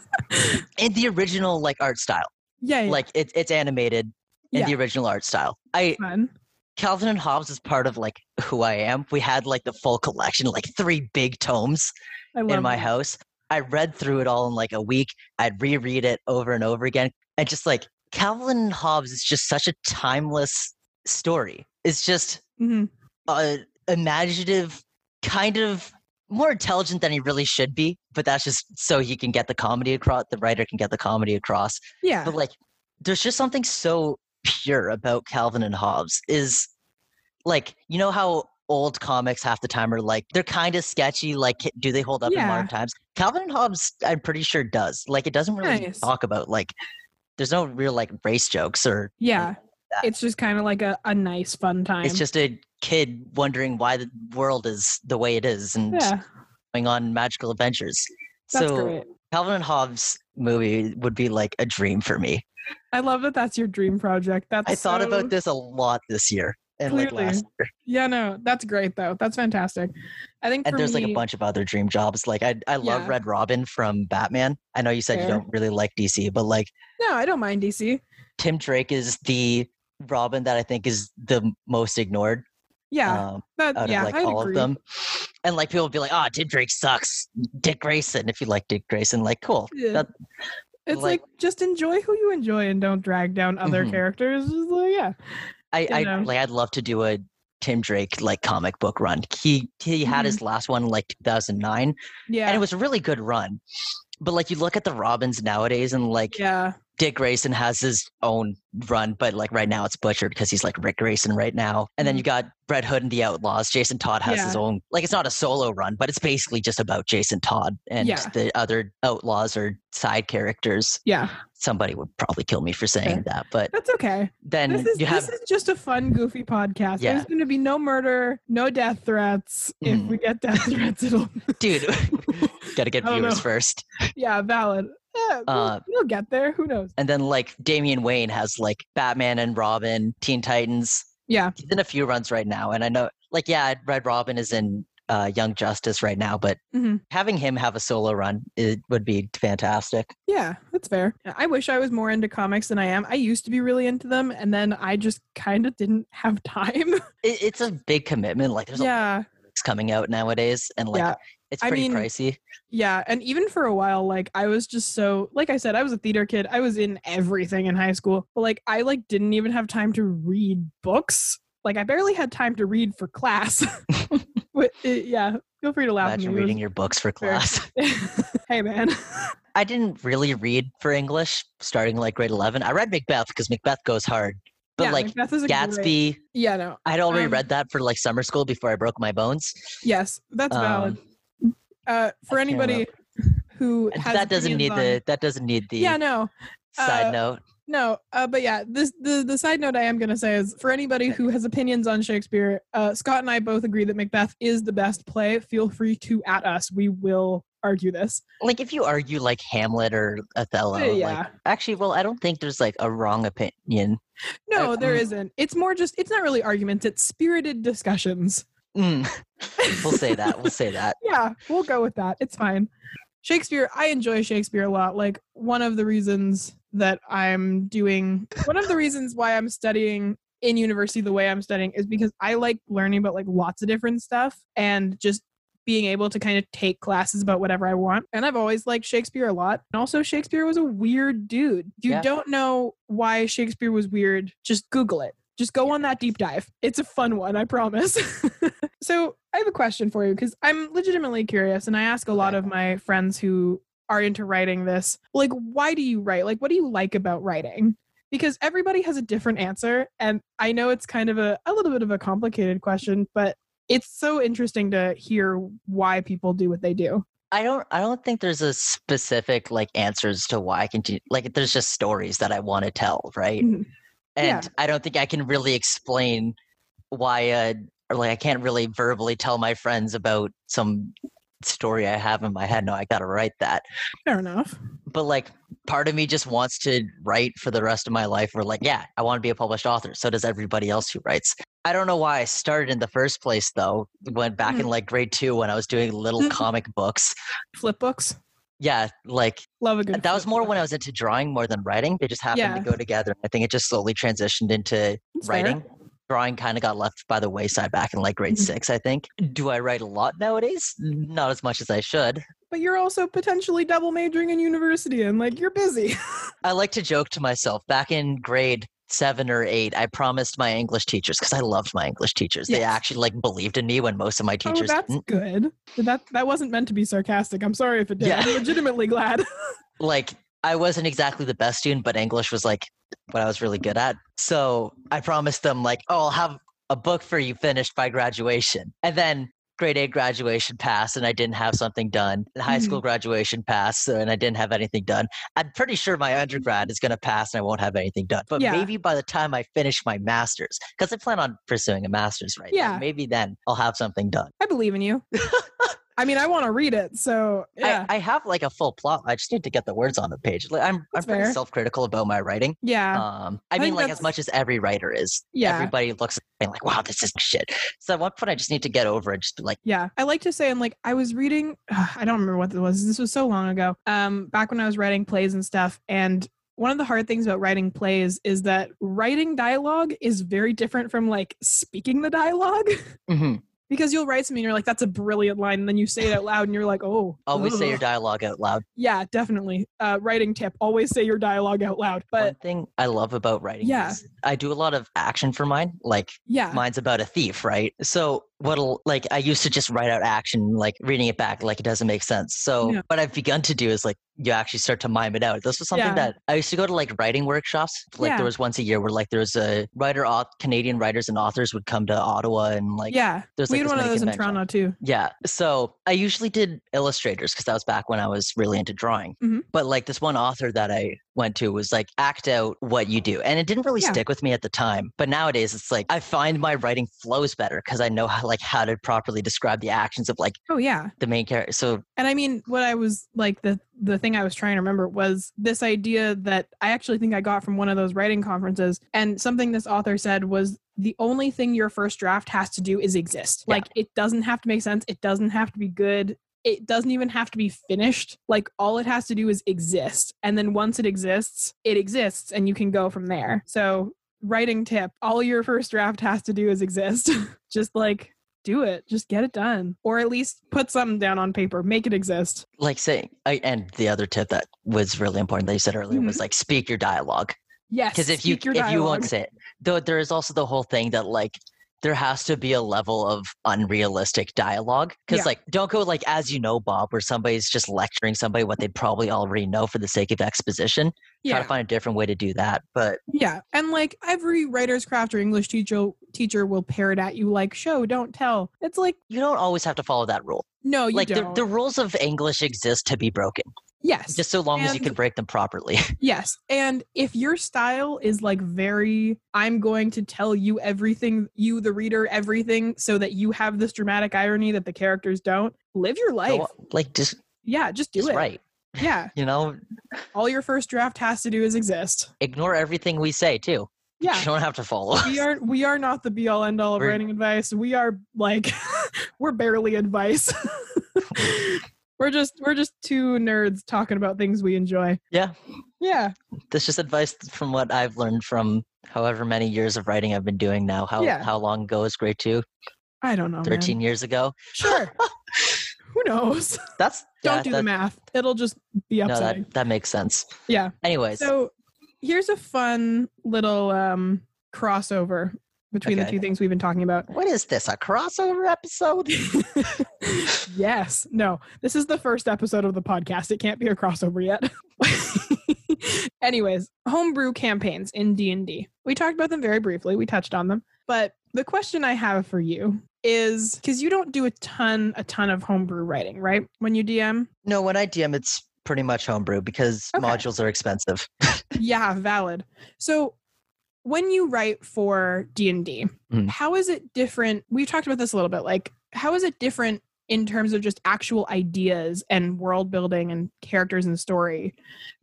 in the original like art style, yeah. yeah. like it's it's animated in yeah. the original art style. I fun. Calvin and Hobbes is part of like who I am. We had like the full collection, like three big tomes in my that. house. I read through it all in like a week. I'd reread it over and over again. And just like Calvin and Hobbes is just such a timeless story. It's just Mhm. uh, imaginative, kind of more intelligent than he really should be. But that's just so he can get the comedy across. The writer can get the comedy across Yeah. but like there's just something so pure about calvin and hobbes is like you know how old comics half the time are like they're kind of sketchy like do they hold up in modern times calvin and hobbes i'm pretty sure does like it doesn't really Nice. talk about like there's no real like race jokes or Yeah. that. It's just kind of like a, a nice fun time. it's just a kid wondering why the world is the way it is and yeah. Going on magical adventures That's so great. calvin and hobbes movie would be like a dream for me I love that that's your dream project. That's i thought so- about this a lot this year and like last year Yeah, no, that's great though. That's fantastic. I think and there's like a bunch of other dream jobs. Like I, I love Yeah. Red Robin from Batman. I know you said Fair. you don't really like DC, but like No, I don't mind DC. Tim Drake is the Robin that I think is the most ignored. Yeah, um, that, out yeah, of like I'd all agree. of them. And like people would be like, "Oh, Tim Drake sucks." Dick Grayson. If you like Dick Grayson, like cool. Yeah. That, It's like, like- just enjoy who you enjoy and don't drag down other Mhm. characters. Like, yeah, I, I know. like I'd love to do a Tim Drake like comic book run. He he had his last one like 2009, yeah, and it was a really good run. But like you look at the Robins nowadays, and like yeah, Dick Grayson has his own run, but like right now it's butchered because he's like Ric Grayson right now. And then you got Red Hood and the Outlaws. Jason Todd has his Mm-hmm. Own like it's not a solo run, but it's basically just about Jason Todd and Yeah. the other outlaws or side characters. yeah. Somebody would probably kill me for saying Okay. that, but That's okay. then This is you have this is just a fun, goofy podcast. Yeah. There's going to be no murder, no death threats. If Mhm. we get death threats, it'll dude gotta get viewers know. first. yeah, valid. Yeah, we'll, Uh, we'll get there. Who knows? And then like Damian Wayne has like Batman and Robin, Teen Titans. Yeah, He's in a few runs right now. And I know like yeah, Red Robin is in uh, Young Justice right now, but Mhm. having him have a solo run it would be fantastic. yeah, that's fair. I wish I was more into comics than I am. I used to be really into them, and then I just kind of didn't have time. It, it's a big commitment. Like there's a yeah, of books coming out nowadays, and like Yeah. It's I pretty mean, pricey. yeah, and even for a while, like I was just so like I said, I was a theater kid. I was in everything in high school, but like I like didn't even have time to read books. Like I barely had time to read for class. but it, yeah, feel free to laugh. at Imagine. Reading your books for class. hey man. I didn't really read for English starting like grade 11. I read Macbeth because Macbeth goes hard. But yeah, like Macbeth is a great- Gatsby, yeah, no. I'd already Um, read that for like summer school before I broke my bones. Yes, that's valid. Uh, for anybody who has that doesn't need on- the that doesn't need the Yeah, no. side uh, note. No, uh, but yeah, this the the side note I am gonna say is for anybody who has opinions on Shakespeare, uh, Scott and I both agree that Macbeth is the best play. Feel free to at us. We will argue this. Like if you argue like Hamlet or Othello, Uh, yeah. like actually, well, I don't think there's like a wrong opinion. No, there um, isn't. It's more just it's not really arguments. It's spirited discussions. Mm, we'll say that. We'll say that. yeah, we'll go with that. It's fine. Shakespeare, I enjoy Shakespeare a lot. Like one of the reasons that I'm doing one of the reasons why I'm studying in university the way I'm studying is because I like learning about like lots of different stuff and just being able to kind of take classes about whatever I want. And I've always liked Shakespeare a lot. And also Shakespeare was a weird dude. If you Yeah. don't know why Shakespeare was weird, just Google it. Just go on that deep dive. It's a fun one, I promise. so, I have a question for you because I'm legitimately curious, and I ask a lot of my friends who are into writing this like, why do you write? Like, what do you like about writing? Because everybody has a different answer. And I know it's kind of a, a little bit of a complicated question, but it's so interesting to hear why people do what they do. I don't I don't think there's a specific like answers to why I can do like there's just stories that I want to tell, right? Mm-hmm. Mhm. Yeah. And I don't think I can really explain why uh or like I can't really verbally tell my friends about some story I have in my head. No, I gotta write that. Fair enough. But like part of me just wants to write for the rest of my life or like, yeah, I want to be a published author. So does everybody else who writes. I don't know why I started in the first place though. Went back Mhm. in like grade two when I was doing little comic books. Flip books. Yeah, like Love a good that was more when I was into drawing more than writing. They just happened Yeah. to go together. I think it just slowly transitioned into That's fair. writing. Drawing kind of got left by the wayside back in like grade Mhm. six, I think. Do I write a lot nowadays? Not as much as I should. But you're also potentially double majoring in university and like you're busy. I like to joke to myself back in grade seven or eight, I promised my English teachers because I loved my English teachers. They actually like believed in me when most of my oh, teachers that's didn't. good. That that wasn't meant to be sarcastic. I'm sorry if it did. Yeah. I'm legitimately glad. like I wasn't exactly the best student, but English was like what I was really good at. So I promised them like, oh, I'll have a book for you finished by graduation. And then grade eight graduation pass and I didn't have something done. High Mm-hmm. school graduation pass and I didn't have anything done. I'm pretty sure my undergrad is going to pass and I won't have anything done. But Yeah. maybe by the time I finish my master's, because I plan on pursuing a master's right now, Yeah. maybe then I'll have something done. I believe in you. I mean, I want to read it, so yeah, I, I have like a full plot. I just need to get the words on the page. Like, I'm, I'm pretty fair. self-critical about my writing. yeah, Um, I, I mean, like that's- as much as every writer is. yeah. Everybody looks at me like, "Wow, this is shit." So at one point, I just need to get over it. Just be like, Yeah, I like to say, I'm like I was reading, I don't remember what it was. This was so long ago. Um, back when I was writing plays and stuff, and one of the hard things about writing plays is that writing dialogue is very different from like speaking the dialogue hmm because you'll write something and you're like that's a brilliant line and then you say it out loud and you're like oh Always say your dialogue out loud. yeah definitely uh writing tip always say your dialogue out loud But One thing I love about writing Yeah. is I do a lot of action for mine. Like yeah mine's about a thief, right? So what'll like I used to just write out action, like reading it back, like it doesn't make sense. So Yeah. what I've begun to do is like you actually start to mime it out. This was something Yeah. that I used to go to like writing workshops. Like Yeah. there was once a year where like there was a writer, auth- Canadian writers and authors would come to Ottawa and like yeah there's we like had one of those in toronto too Yeah. So I usually did illustrators because that was back when I was really into drawing. Mhm. But like this one author that I went to was like act out what you do. And it didn't really Yeah. stick with me at the time. But nowadays it's like I find my writing flows better because I know how like how to properly describe the actions of like oh yeah the main character. So And I mean, what I was like the the thing I was trying to remember was this idea that I actually think I got from one of those writing conferences, and something this author said was the only thing your first draft has to do is exist. Yeah. Like it doesn't have to make sense. It doesn't have to be good. It doesn't even have to be finished. Like all it has to do is exist, and then once it exists, it exists, and you can go from there. So writing tip: all your first draft has to do is exist. Just like do it just get it done or at least put something down on paper make it exist like saying I, and the other tip that was really important that you said earlier was mm-hmm. like speak your dialogue. yes Because if you if you won't say it, though there is also the whole thing that like there has to be a level of unrealistic dialogue. Because Yeah. like don't go like as you know, Bob, where somebody's just lecturing somebody what they'd probably already know for the sake of exposition. yeah. Try to find a different way to do that. But yeah and like every writer's craft or english teacher teacher will parrot at you like show don't tell it's like you don't always have to follow that rule. no you like don't the rules of English exist to be broken. Yes Just so long as you can break them properly. yes and if your style is like very i'm going to tell you everything you the reader everything so that you have this dramatic irony that the characters don't live your life Go- like just, yeah just do just it right. yeah You know, all your first draft has to do is exist ignore everything we say too. yeah You don't have to follow. we are we are not the be all end all of We're- writing advice. We are like we're barely advice. We're just we're just two nerds talking about things we enjoy. Yeah. Yeah. This is advice from what I've learned from however many years of writing I've been doing now. How Yeah. how long ago is grade two? I don't know. man. Thirteen years ago. Sure. Who knows? That's Don't yeah, do that, the math. It'll just be No, that that makes sense. yeah. Anyways, So here's a fun little um crossover between the two things we've been talking about. what is this? A crossover episode? yes. No, this is the first episode of the podcast. It can't be a crossover yet. Anyways, homebrew campaigns in D&D. We talked about them very briefly. We touched on them. But the question I have for you is cuz you don't do a ton a ton of homebrew writing, right? When you DM? no, when I DM, it's pretty much homebrew because Okay. modules are expensive. yeah, valid. So when you write for D&D, Mhm. how is it different? We've talked about this a little bit. Like how is it different in terms of just actual ideas and world building and characters and story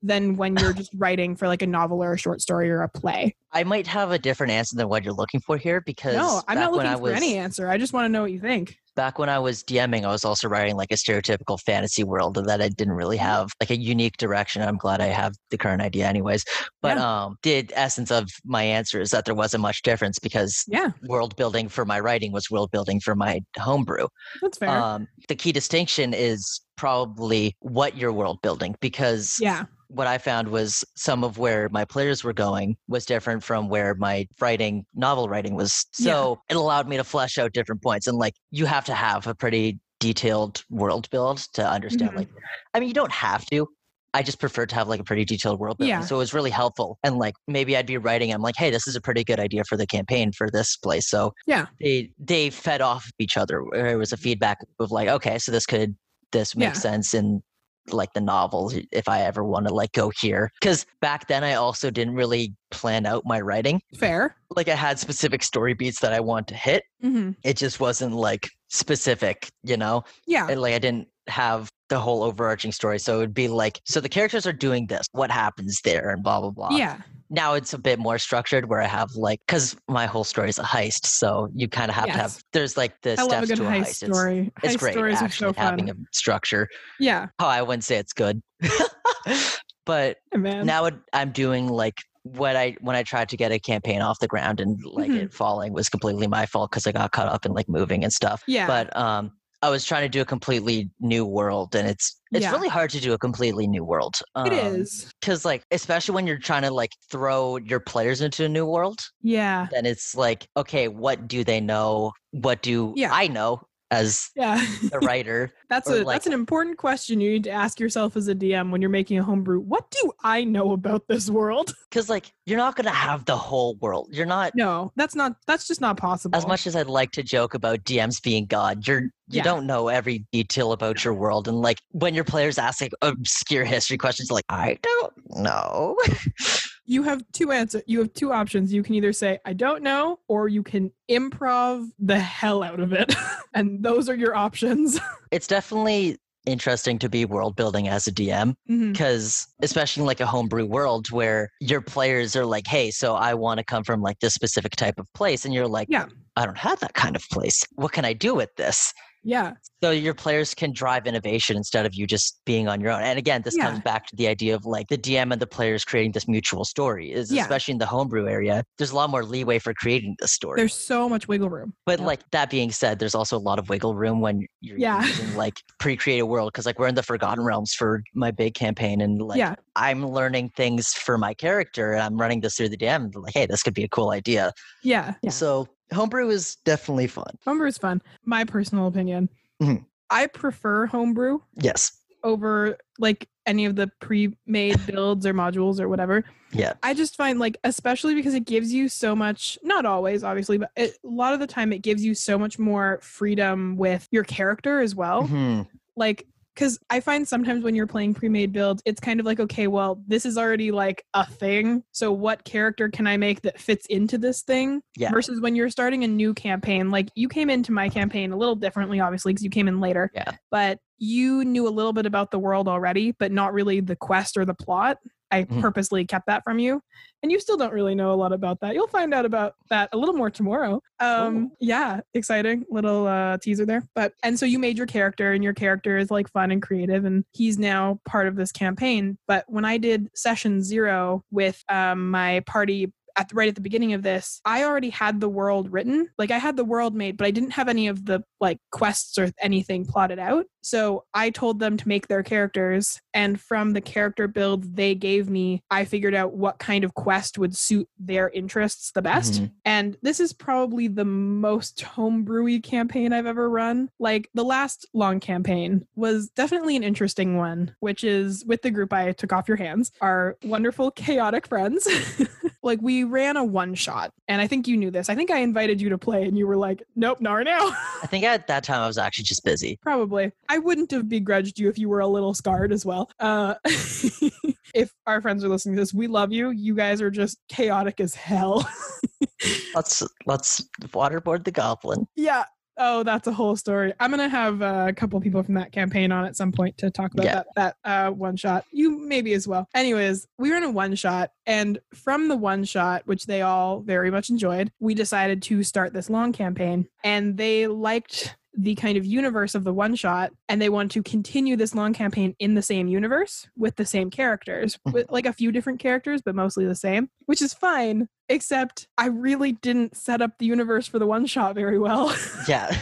than when you're just writing for like a novel or a short story or a play? I might have a different answer than what you're looking for here because No, I'm not looking for was, any answer. I just want to know what you think. Back when I was DMing, I was also writing like a stereotypical fantasy world that I didn't really Mm-hmm. have like a unique direction. I'm glad I have the current idea anyways. But um the essence of my answer is that there wasn't much difference because Yeah, world building for my writing was world building for my homebrew. that's fair. Um the key distinction is probably what you're world building because yeah, what I found was some of where my players were going was different from where my writing, novel writing was. So it allowed me to flesh out different points. And like, you have to have a pretty detailed world build to understand. Mhm. Like, I mean, you don't have to. I just prefer to have like a pretty detailed world building. Yeah. So it was really helpful. And like, maybe I'd be writing, I'm like, hey, this is a pretty good idea for the campaign for this place. So Yeah. they they fed off of each other. It was a feedback of like, okay, so this could this makes Yeah. sense in like the novels if I ever want to like go here. Because back then I also didn't really plan out my writing. fair. Like I had specific story beats that I want to hit. hmm It just wasn't like specific, you know? Yeah, And like I didn't have the whole overarching story. So it would be like, so the characters are doing this, what happens there, and blah blah blah. yeah, Now it's a bit more structured where I have like because my whole story is a heist, so you kind of have to have there's like the I a steps good to a heist heist. Story. It's, heist great stories are actually so fun. having a structure. yeah, Oh, I wouldn't say it's good. but man. now it, I'm doing like when I when I tried to get a campaign off the ground and like Mhm. it falling was completely my fault because I got caught up in like moving and stuff. Yeah. But um, I was trying to do a completely new world, and it's it's Yeah. really hard to do a completely new world. it um, is. because like especially when you're trying to like throw your players into a new world, Yeah. then it's like okay, what do they know? What do Yeah. I know as Yeah. a writer? That's Or, a like- that's an important question you need to ask yourself as a DM when you're making a homebrew. What do I know about this world? Because like you're not gonna have the whole world. You're not No, that's not that's just not possible. as much as I'd like to joke about DMs being God, you're you Yeah. don't know every detail about your world. And like when your players ask like obscure history questions, like I don't know. you have two answer you have two options. You can either say I don't know or you can improv the hell out of it. and those are your options. it's definitely interesting to be world building as a DM because mm-hmm. especially in like a homebrew world where your players are like, hey, so I want to come from like this specific type of place, and you're like, Yeah. I don't have that kind of place. What can I do with this? Yeah. So your players can drive innovation instead of you just being on your own. And again, this Yeah. comes back to the idea of like the DM and the players creating this mutual story. Is Yeah. especially in the homebrew area, there's a lot more leeway for creating this story. There's so much wiggle room. but yeah. like that being said, there's also a lot of wiggle room when you're Yeah. using like pre-create a world because like we're in the Forgotten Realms for my big campaign, and like yeah. I'm learning things for my character, and I'm running this through the DM. Like, hey, this could be a cool idea. Yeah. Yeah. So homebrew is definitely fun. Homebrew is fun. My personal opinion. Mhm. I prefer homebrew Yes. over like any of the pre-made builds or modules or whatever. Yeah. I just find like especially because it gives you so much not always obviously but it, a lot of the time it gives you so much more freedom with your character as well. Mhm. Like cuz I find sometimes when you're playing pre-made builds it's kind of like okay well this is already like a thing so what character can I make that fits into this thing Yeah. versus when you're starting a new campaign like you came into my campaign a little differently obviously because you came in later Yeah. but you knew a little bit about the world already but not really the quest or the plot. I Mhm. purposely kept that from you and you still don't really know a lot about that. You'll find out about that a little more tomorrow. Um yeah exciting little uh teaser there. But and so you made your character and your character is like fun and creative and he's now part of this campaign. But when i did session zero with um my party at the, right at the beginning of this, I already had the world written. Like I had the world made, but I didn't have any of the like quests or anything plotted out. So I told them to make their characters, and from the character build they gave me, I figured out what kind of quest would suit their interests the best. Mhm. And this is probably the most homebrewy campaign I've ever run. Like the last long campaign was definitely an interesting one, which is with the group I took off your hands, our wonderful chaotic friends. like we ran a one shot, and I think you knew this. I think I invited you to play, and you were like, "Nope, not right now." I think at that time I was actually just busy. Probably. I wouldn't have begrudged you if you were a little scarred as well. Uh, if our friends are listening to this, we love you. You guys are just chaotic as hell. Let's let's waterboard the goblin. yeah. Oh, that's a whole story. I'm gonna have uh, a couple people from that campaign on at some point to talk about Yeah. that that uh, one shot. You maybe as well. Anyways, we were in a one shot, and from the one shot, which they all very much enjoyed, we decided to start this long campaign, and they liked the kind of universe of the one shot and they want to continue this long campaign in the same universe with the same characters with like a few different characters but mostly the same which is fine except i really didn't set up the universe for the one shot very well Yeah.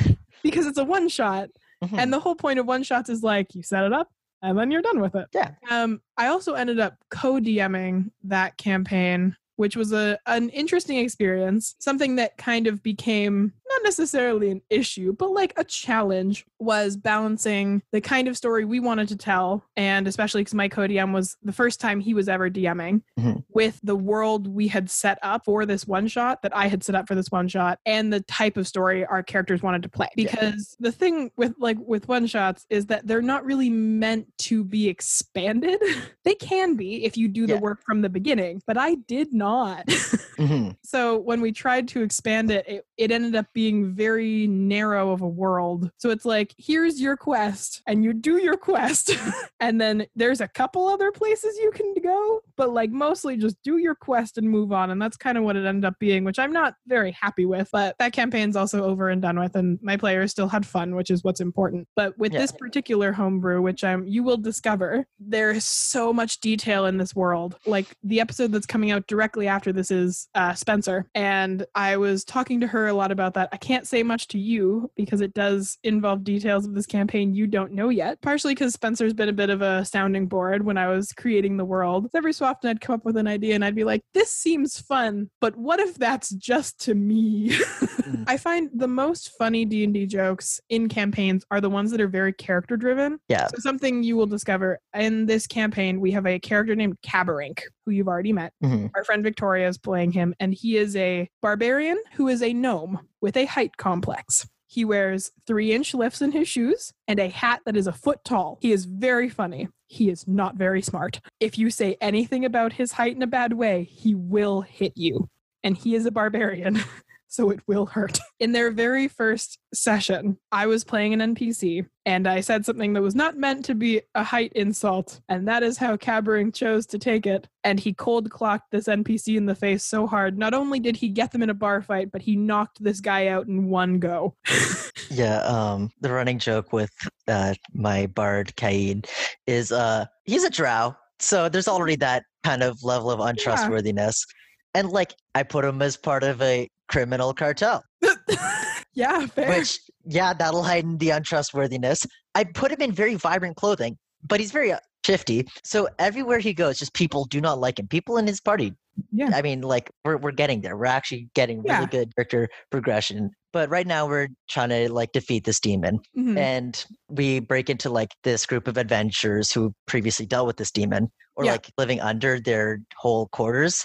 because it's a one shot Mhm. and the whole point of one shots is like you set it up and then you're done with it Yeah. um i also ended up co-dming that campaign which was a an interesting experience something that kind of became not necessarily an issue but like a challenge was balancing the kind of story we wanted to tell and especially because my co-dm was the first time he was ever dming Mhm. with the world we had set up for this one shot that i had set up for this one shot and the type of story our characters wanted to play Yeah. because the thing with like with one shots is that they're not really meant to be expanded they can be if you do the work from the beginning but i did not Mhm. so when we tried to expand it, it, it ended up being very narrow of a world. So it's like, here's your quest, and you do your quest, and then there's a couple other places you can go, but like mostly just do your quest and move on. And that's kind of what it ended up being, which I'm not very happy with. But that campaign's also over and done with, and my players still had fun, which is what's important. But with Yeah. this particular homebrew, which um you will discover, there is so much detail in this world. Like the episode that's coming out directly after this is uh, Spencer, and I was talking to her a lot about that. I can't say much to you because it does involve details of this campaign you don't know yet. Partially because Spencer's been a bit of a sounding board when I was creating the world. Every so often I'd come up with an idea and I'd be like, "This seems fun, but what if that's just to me?" Hmm. I find the most funny D&D jokes in campaigns are the ones that are very character driven. Yeah. So something you will discover in this campaign, we have a character named Cabarink, who you've already met. Mhm. Our friend Victoria is playing him, and he is a barbarian who is a gnome with a height complex. He wears three inch lifts in his shoes and a hat that is a foot tall. He is very funny. He is not very smart. If you say anything about his height in a bad way, he will hit you. And he is a barbarian. so it will hurt. In their very first session, I was playing an NPC and I said something that was not meant to be a height insult, and that is how Cabering chose to take it. And he cold clocked this NPC in the face so hard. Not only did he get them in a bar fight, but he knocked this guy out in one go. Yeah, um, the running joke with uh, my bard Kaid is uh, he's a drow, so there's already that kind of level of untrustworthiness, and like I put him as part of a criminal cartel, yeah, fair. which yeah, that'll heighten the untrustworthiness. I put him in very vibrant clothing, but he's very uh, shifty, so everywhere he goes, just people do not like him. People in his party yeah. I mean, like we're we're getting there. We're actually getting really Yeah. good character progression. But right now we're trying to like defeat this demon. Mhm. And we break into like this group of adventurers who previously dealt with this demon or Yeah. like living under their whole quarters.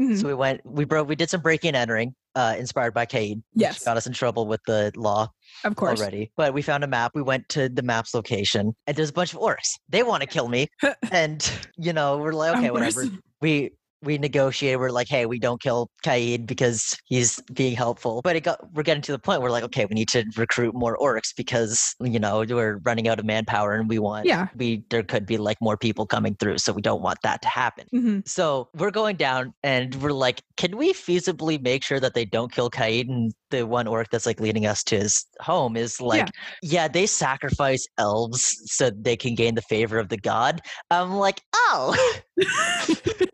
Mhm. So we went we broke we did some breaking and entering, uh, inspired by Cade. which Yes, Got us in trouble with the law of course. already. But we found a map. We went to the map's location and there's a bunch of orcs. They want to kill me. and you know, we're like, okay, whatever we we negotiated. We're like, hey, we don't kill Kaid because he's being helpful. But it got we're getting to the point where like, okay, we need to recruit more orcs because you know we're running out of manpower and we want Yeah. we there could be like more people coming through, so we don't want that to happen. Mhm. So we're going down and we're like, can we feasibly make sure that they don't kill Kaid? And the one orc that's like leading us to his home is like, yeah, they sacrifice elves so they can gain the favor of the god. I'm like, oh.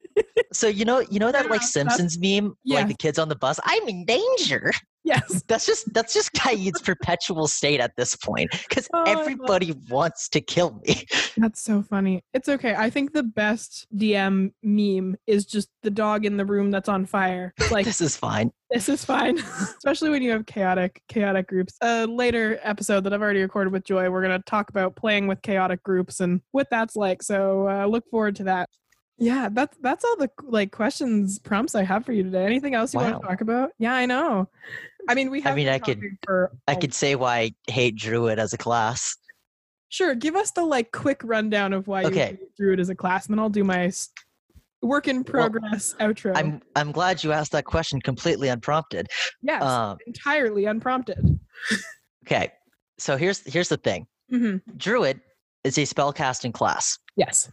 so you know, you know that like Simpsons meme, yeah. like the kids on the bus. I'm in danger. yes. That's just that's just Kaid's perpetual state at this point because Oh, everybody wants to kill me. That's so funny. It's okay. I think the best DM meme is just the dog in the room that's on fire. Like this is fine. this is fine, especially when you have chaotic chaotic groups. A later episode that I've already recorded with Joy, we're gonna talk about playing with chaotic groups and what that's like. So uh, look forward to that. Yeah, that's that's all the like questions prompts I have for you today. Anything else you want to talk about? Yeah, I know. I mean, we I mean, I could- For I could say why I hate Druid as a class. Sure, give us the like quick rundown of why Okay. you drew it as a class, and then I'll do my work in progress outro. I'm I'm glad you asked that question completely unprompted. yes, Um, entirely unprompted. okay, so here's here's the thing. hmm Druid is a spellcasting class. Yes.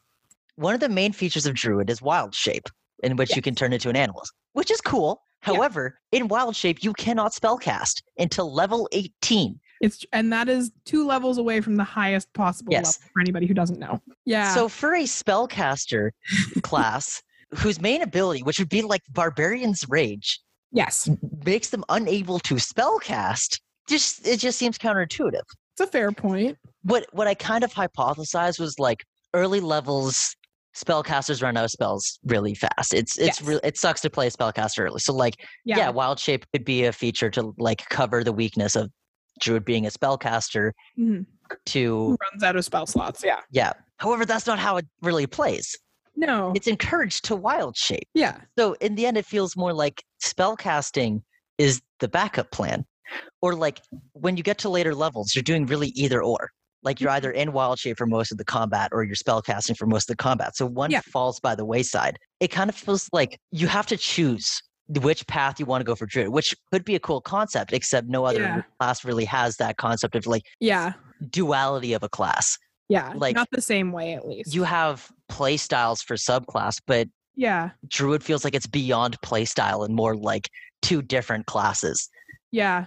One of the main features of Druid is Wild Shape, in which you can turn into an animal, which is cool. Yeah. However, in Wild Shape, you cannot spellcast until level 18. It's and that is two levels away from the highest possible Yes. level for anybody who doesn't know. Yeah. So for a spellcaster class whose main ability, which would be like Barbarian's Rage, yes, makes them unable to spellcast, just it just seems counterintuitive. it's a fair point. what what I kind of hypothesized was like early levels spellcasters run out of spells really fast. It's it's Yes. it sucks to play a spellcaster early. So like Yeah. yeah. wild shape could be a feature to like cover the weakness of druid being a spellcaster Mhm. to runs out of spell slots? Yeah. yeah. However, that's not how it really plays. No. It's encouraged to wild shape. yeah. So in the end it feels more like spellcasting is the backup plan. Or like when you get to later levels, you're doing really either or. Like you're either mm-hmm. in wild shape for most of the combat or you're spellcasting for most of the combat. So one Yeah. falls by the wayside. It kind of feels like you have to choose which path you want to go for druid, which could be a cool concept, except no other Yeah. class really has that concept of like Yeah. duality of a class. Yeah. Like- not the same way at least. You have play styles for subclass, but yeah. druid feels like it's beyond play style and more like two different classes. Yeah.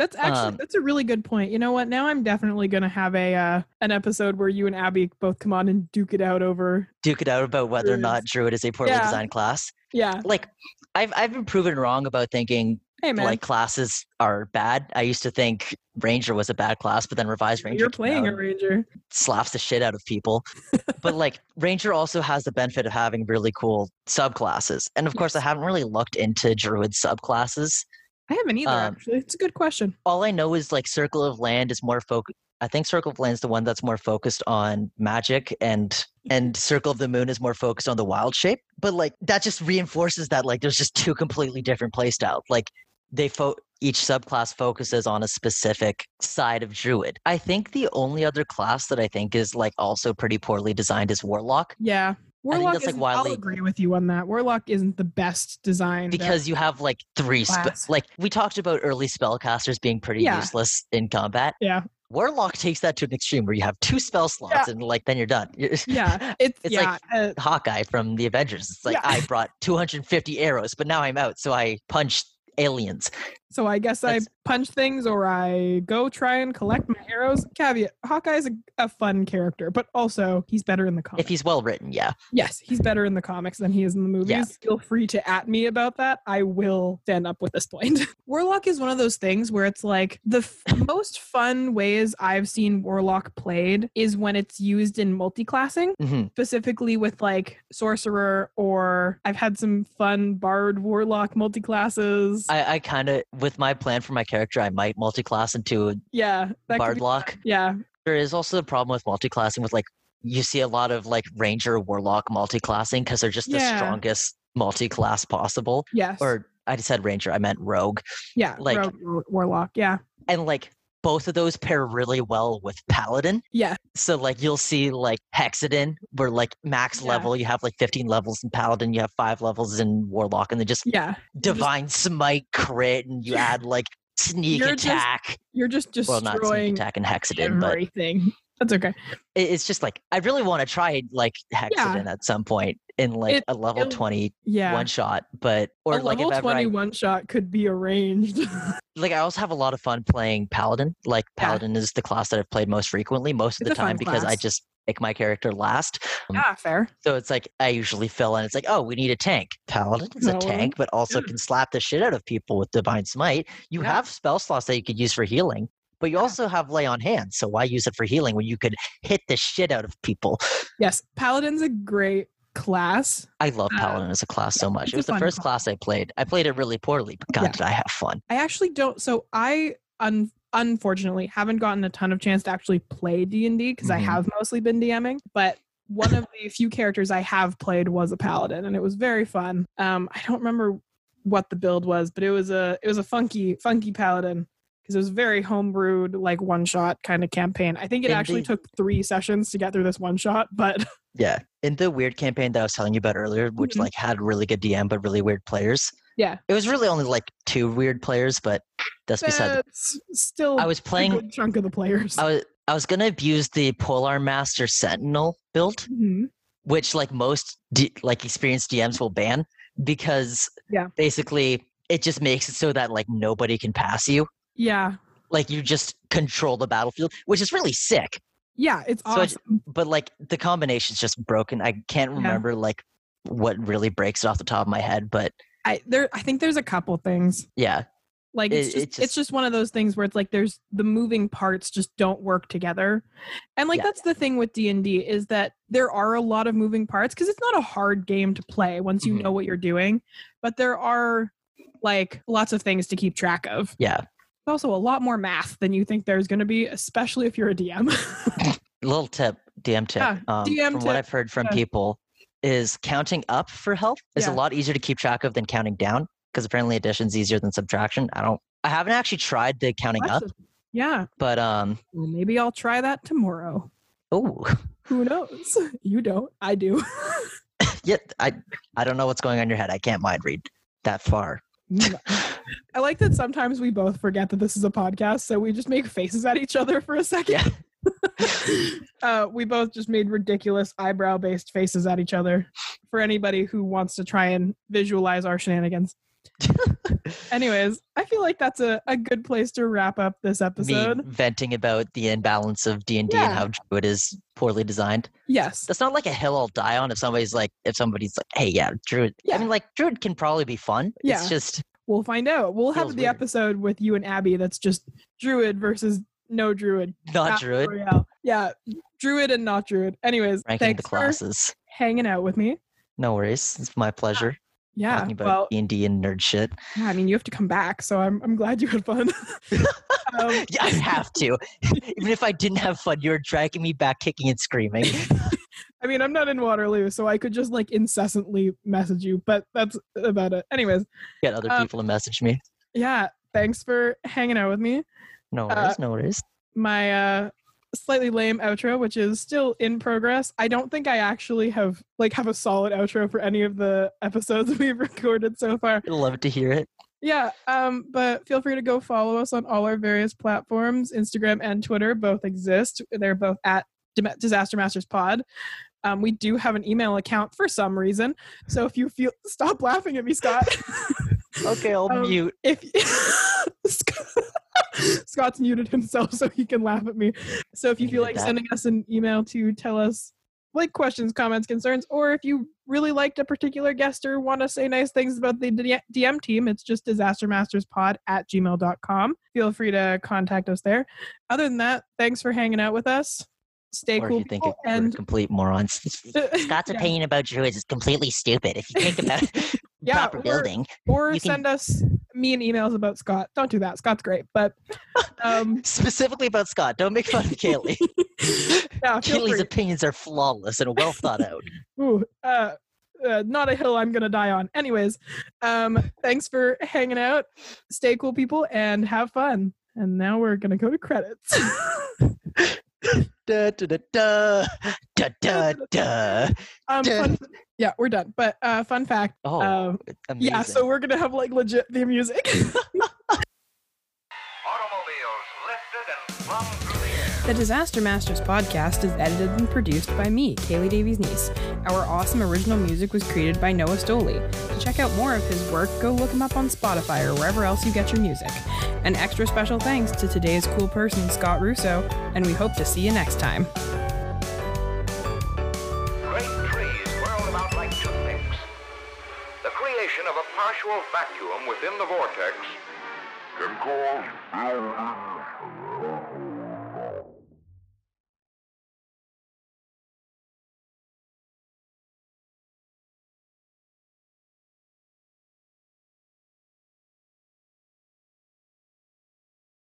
That's actually Um, that's a really good point. You know what? Now I'm definitely gonna have a uh, an episode where you and Abby both come on and duke it out over. Duke it out about whether or not druid is a poorly Yeah. designed class. Yeah. Like I've I've been proven wrong about thinking Hey like classes are bad. I used to think ranger was a bad class, but then revised ranger you're playing a ranger. slaps the shit out of people. but like ranger also has the benefit of having really cool subclasses. And of course I haven't really looked into druid subclasses. I haven't either. Um, actually, it's a good question. all I know is like Circle of Land is more focused. I think Circle of Land is the one that's more focused on magic, and and Circle of the Moon is more focused on the wild shape. But like that just reinforces that like there's just two completely different playstyles. Like they fo- each subclass focuses on a specific side of Druid. I think the only other class that I think is like also pretty poorly designed is Warlock Yeah. Warlock that's, like, isn't- I'll agree with you on that. Warlock isn't the best designed. uh, because you have like three spe- like we talked about early spellcasters being pretty Yeah. useless in combat. Yeah. Warlock takes that to an extreme where you have two spell slots and like then you're done. Yeah, it's, It's yeah. like- uh, Hawkeye from the Avengers. It's like Yeah. I brought 250 arrows, but now I'm out, so I punched aliens. So I guess That's- I punch things or I go try and collect my arrows. Caveat: Hawkeye's a, a fun character, but also he's better in the comics. If he's well written, yeah. yes, he's better in the comics than he is in the movies. Yeah. Feel free to at me about that. I will stand up with this point. Warlock is one of those things where it's like the f- most fun ways I've seen Warlock played is when it's used in multi-classing. hmm specifically with like sorcerer or I've had some fun bard warlock multi classes. I, I kind of, with my plan for my character, I might multi-class into Yeah, that Bard be Lock. Yeah, There is also the problem with multi-classing with like you see a lot of like ranger warlock multi-classing because they're just the strongest multi-class possible. yes, Or I just said ranger, I meant rogue. yeah, like- rogue warlock. Yeah, And like both of those pair really well with paladin. yeah, So like you'll see like Hexadin, where like max Yeah. level you have like 15 levels in Paladin, you have five levels in Warlock, and then just yeah. just- Divine Smite crit, and you add like sneak You're just attack. You're just well, not sneak destroying attack and Hexadin, but everything. That's okay. it's just like I really want to try like Hexadin at some point in like It- a level it'll- 20 Yeah. one shot, but or a like level if ever I, 21 shot could be arranged. like I also have a lot of fun playing Paladin. Like Yeah. Paladin is the class that I've played most frequently, most of It's the time because I just pick my character last. Um, yeah, fair. So it's like I usually fill in. It's like, oh, we need a tank. Paladin is a tank, but also can slap the shit out of people with Divine Smite. You Yeah. have spell slots that you could use for healing, but you also have Lay on Hands. So why use it for healing when you could hit the shit out of people? Yes, Paladin's a great class. I love Uh, Paladin as a class so much. It was the first class. class I played. I played it really poorly, but God, Yeah. did I have fun. I actually don't. So I un, unfortunately haven't gotten a ton of chance to actually play D and D because I Mhm. have mostly been DMing. But one of the few characters I have played was a paladin, and it was very fun. Um, I don't remember what the build was, but it was a it was a funky funky paladin because it was very homebrewed, like one shot kind of campaign. I think it actually Indeed. took three sessions to get through this one shot, but Yeah. In the weird campaign that I was telling you about earlier, which Mhm. like had really good DM but really weird players. Yeah. It was really only like two weird players, but that's beside the still I was a playing good chunk of the players. I was I was gonna abuse the Polearm Master Sentinel build, Mhm. which like most D- like experienced DMs will ban because Yeah. basically it just makes it so that like nobody can pass you. Yeah, Like you just control the battlefield, which is really sick. yeah, it's So I- awesome. But like the combination's just broken. I can't Yeah. remember like what really breaks it off the top of my head, but I there I think there's a couple things. yeah, Like it's It- just, it it's just- just one of those things where it's like there's the moving parts just don't work together. And like Yeah. that's the thing with D&D is that there are a lot of moving parts cuz it's not a hard game to play once you Mhm. know what you're doing, but there are like lots of things to keep track of. yeah. Also a lot more math than you think there's going to be, especially if you're a DM. Little tip, DM tip. Yeah, um, DM from what I've heard from yeah. people, is counting up for health is Yeah. a lot easier to keep track of than counting down because apparently addition's easier than subtraction. I don't. I haven't actually tried the counting up, a- yeah, but um. well, maybe I'll try that tomorrow. Oh, Who knows? You don't. I do. yeah. I I don't know what's going on in your head. I can't mind read. that far. I like that sometimes we both forget that this is a podcast, so we just make faces at each other for a second. uh, we both just made ridiculous eyebrow based faces at each other for anybody who wants to try and visualize our shenanigans. Anyways, I feel like that's a, a good place to wrap up this Me episode. venting about the imbalance of D and D and how Druid is poorly designed. Yes. That's not like a hill I'll die on if somebody's like if somebody's like, hey, yeah, Druid. Yeah. I mean, like Druid can probably be fun. Yeah. It's just We'll find out. We'll have Feels the weird. episode with you and Abby that's just Druid versus no Druid. not Druid. Yeah. Druid and not Druid. Anyways, Ranking thanks the for classes. hanging out with me. No worries. It's my pleasure Yeah. talking about Well, D and nerd shit. yeah, I mean, you have to come back, so I'm, I'm glad you had fun. um, Yeah, I have to. Even if I didn't have fun, you're dragging me back, kicking and screaming. I mean, I'm not in Waterloo, so I could just like incessantly message you, but that's about it. Anyways, Get other Um, people to message me. yeah, thanks for hanging out with me. No uh, worries. no worries. My uh slightly lame outro, which is still in progress. I don't think I actually have like have a solid outro for any of the episodes we've recorded so far. I'd love to hear it. Yeah, um, but feel free to go follow us on all our various platforms. Instagram and Twitter both exist. They're both at Disaster Masters Pod. Um, we do have an email account for some reason. So if you feel, stop laughing at me, Scott. Okay, I'll Um, mute. if Scott's muted himself so he can laugh at me. So if you feel like that. sending us an email to tell us like questions, comments, concerns, or if you really liked a particular guest or want to say nice things about the DM team, it's just disastermasterspod at gmail.com. Feel free to contact us there. Other than that, thanks for hanging out with us. Stay Or if cool you think people, and complete morons. Scott's Yeah. opinion about druids is completely stupid. If you think about Yeah, proper or- building, or you can- send us mean emails about Scott. Don't do that. Scott's great, but um, specifically about Scott, don't make fun of Kaylee. yeah, Kaylee's free. opinions are flawless and well thought out. Ooh, uh, uh, not a hill I'm gonna die on. Anyways, um, thanks for hanging out. Stay cool, people, and have fun. And now we're gonna go to credits. Da, da, da, da, da, da, da. um, fun, yeah, we're done. But uh, fun fact. Oh, um, yeah, so we're gonna have like legit theme music. the Disaster Masters podcast is edited and produced by me, Kaylee Davies Niece. Our awesome original music was created by Noah Stoley. To check out more of his work, go look him up on Spotify or wherever else you get your music. An extra special thanks to today's cool person, Scott Russo, and we hope to see you next time. Great trees whirled about like toothpicks. The creation of a partial vacuum within the vortex can cause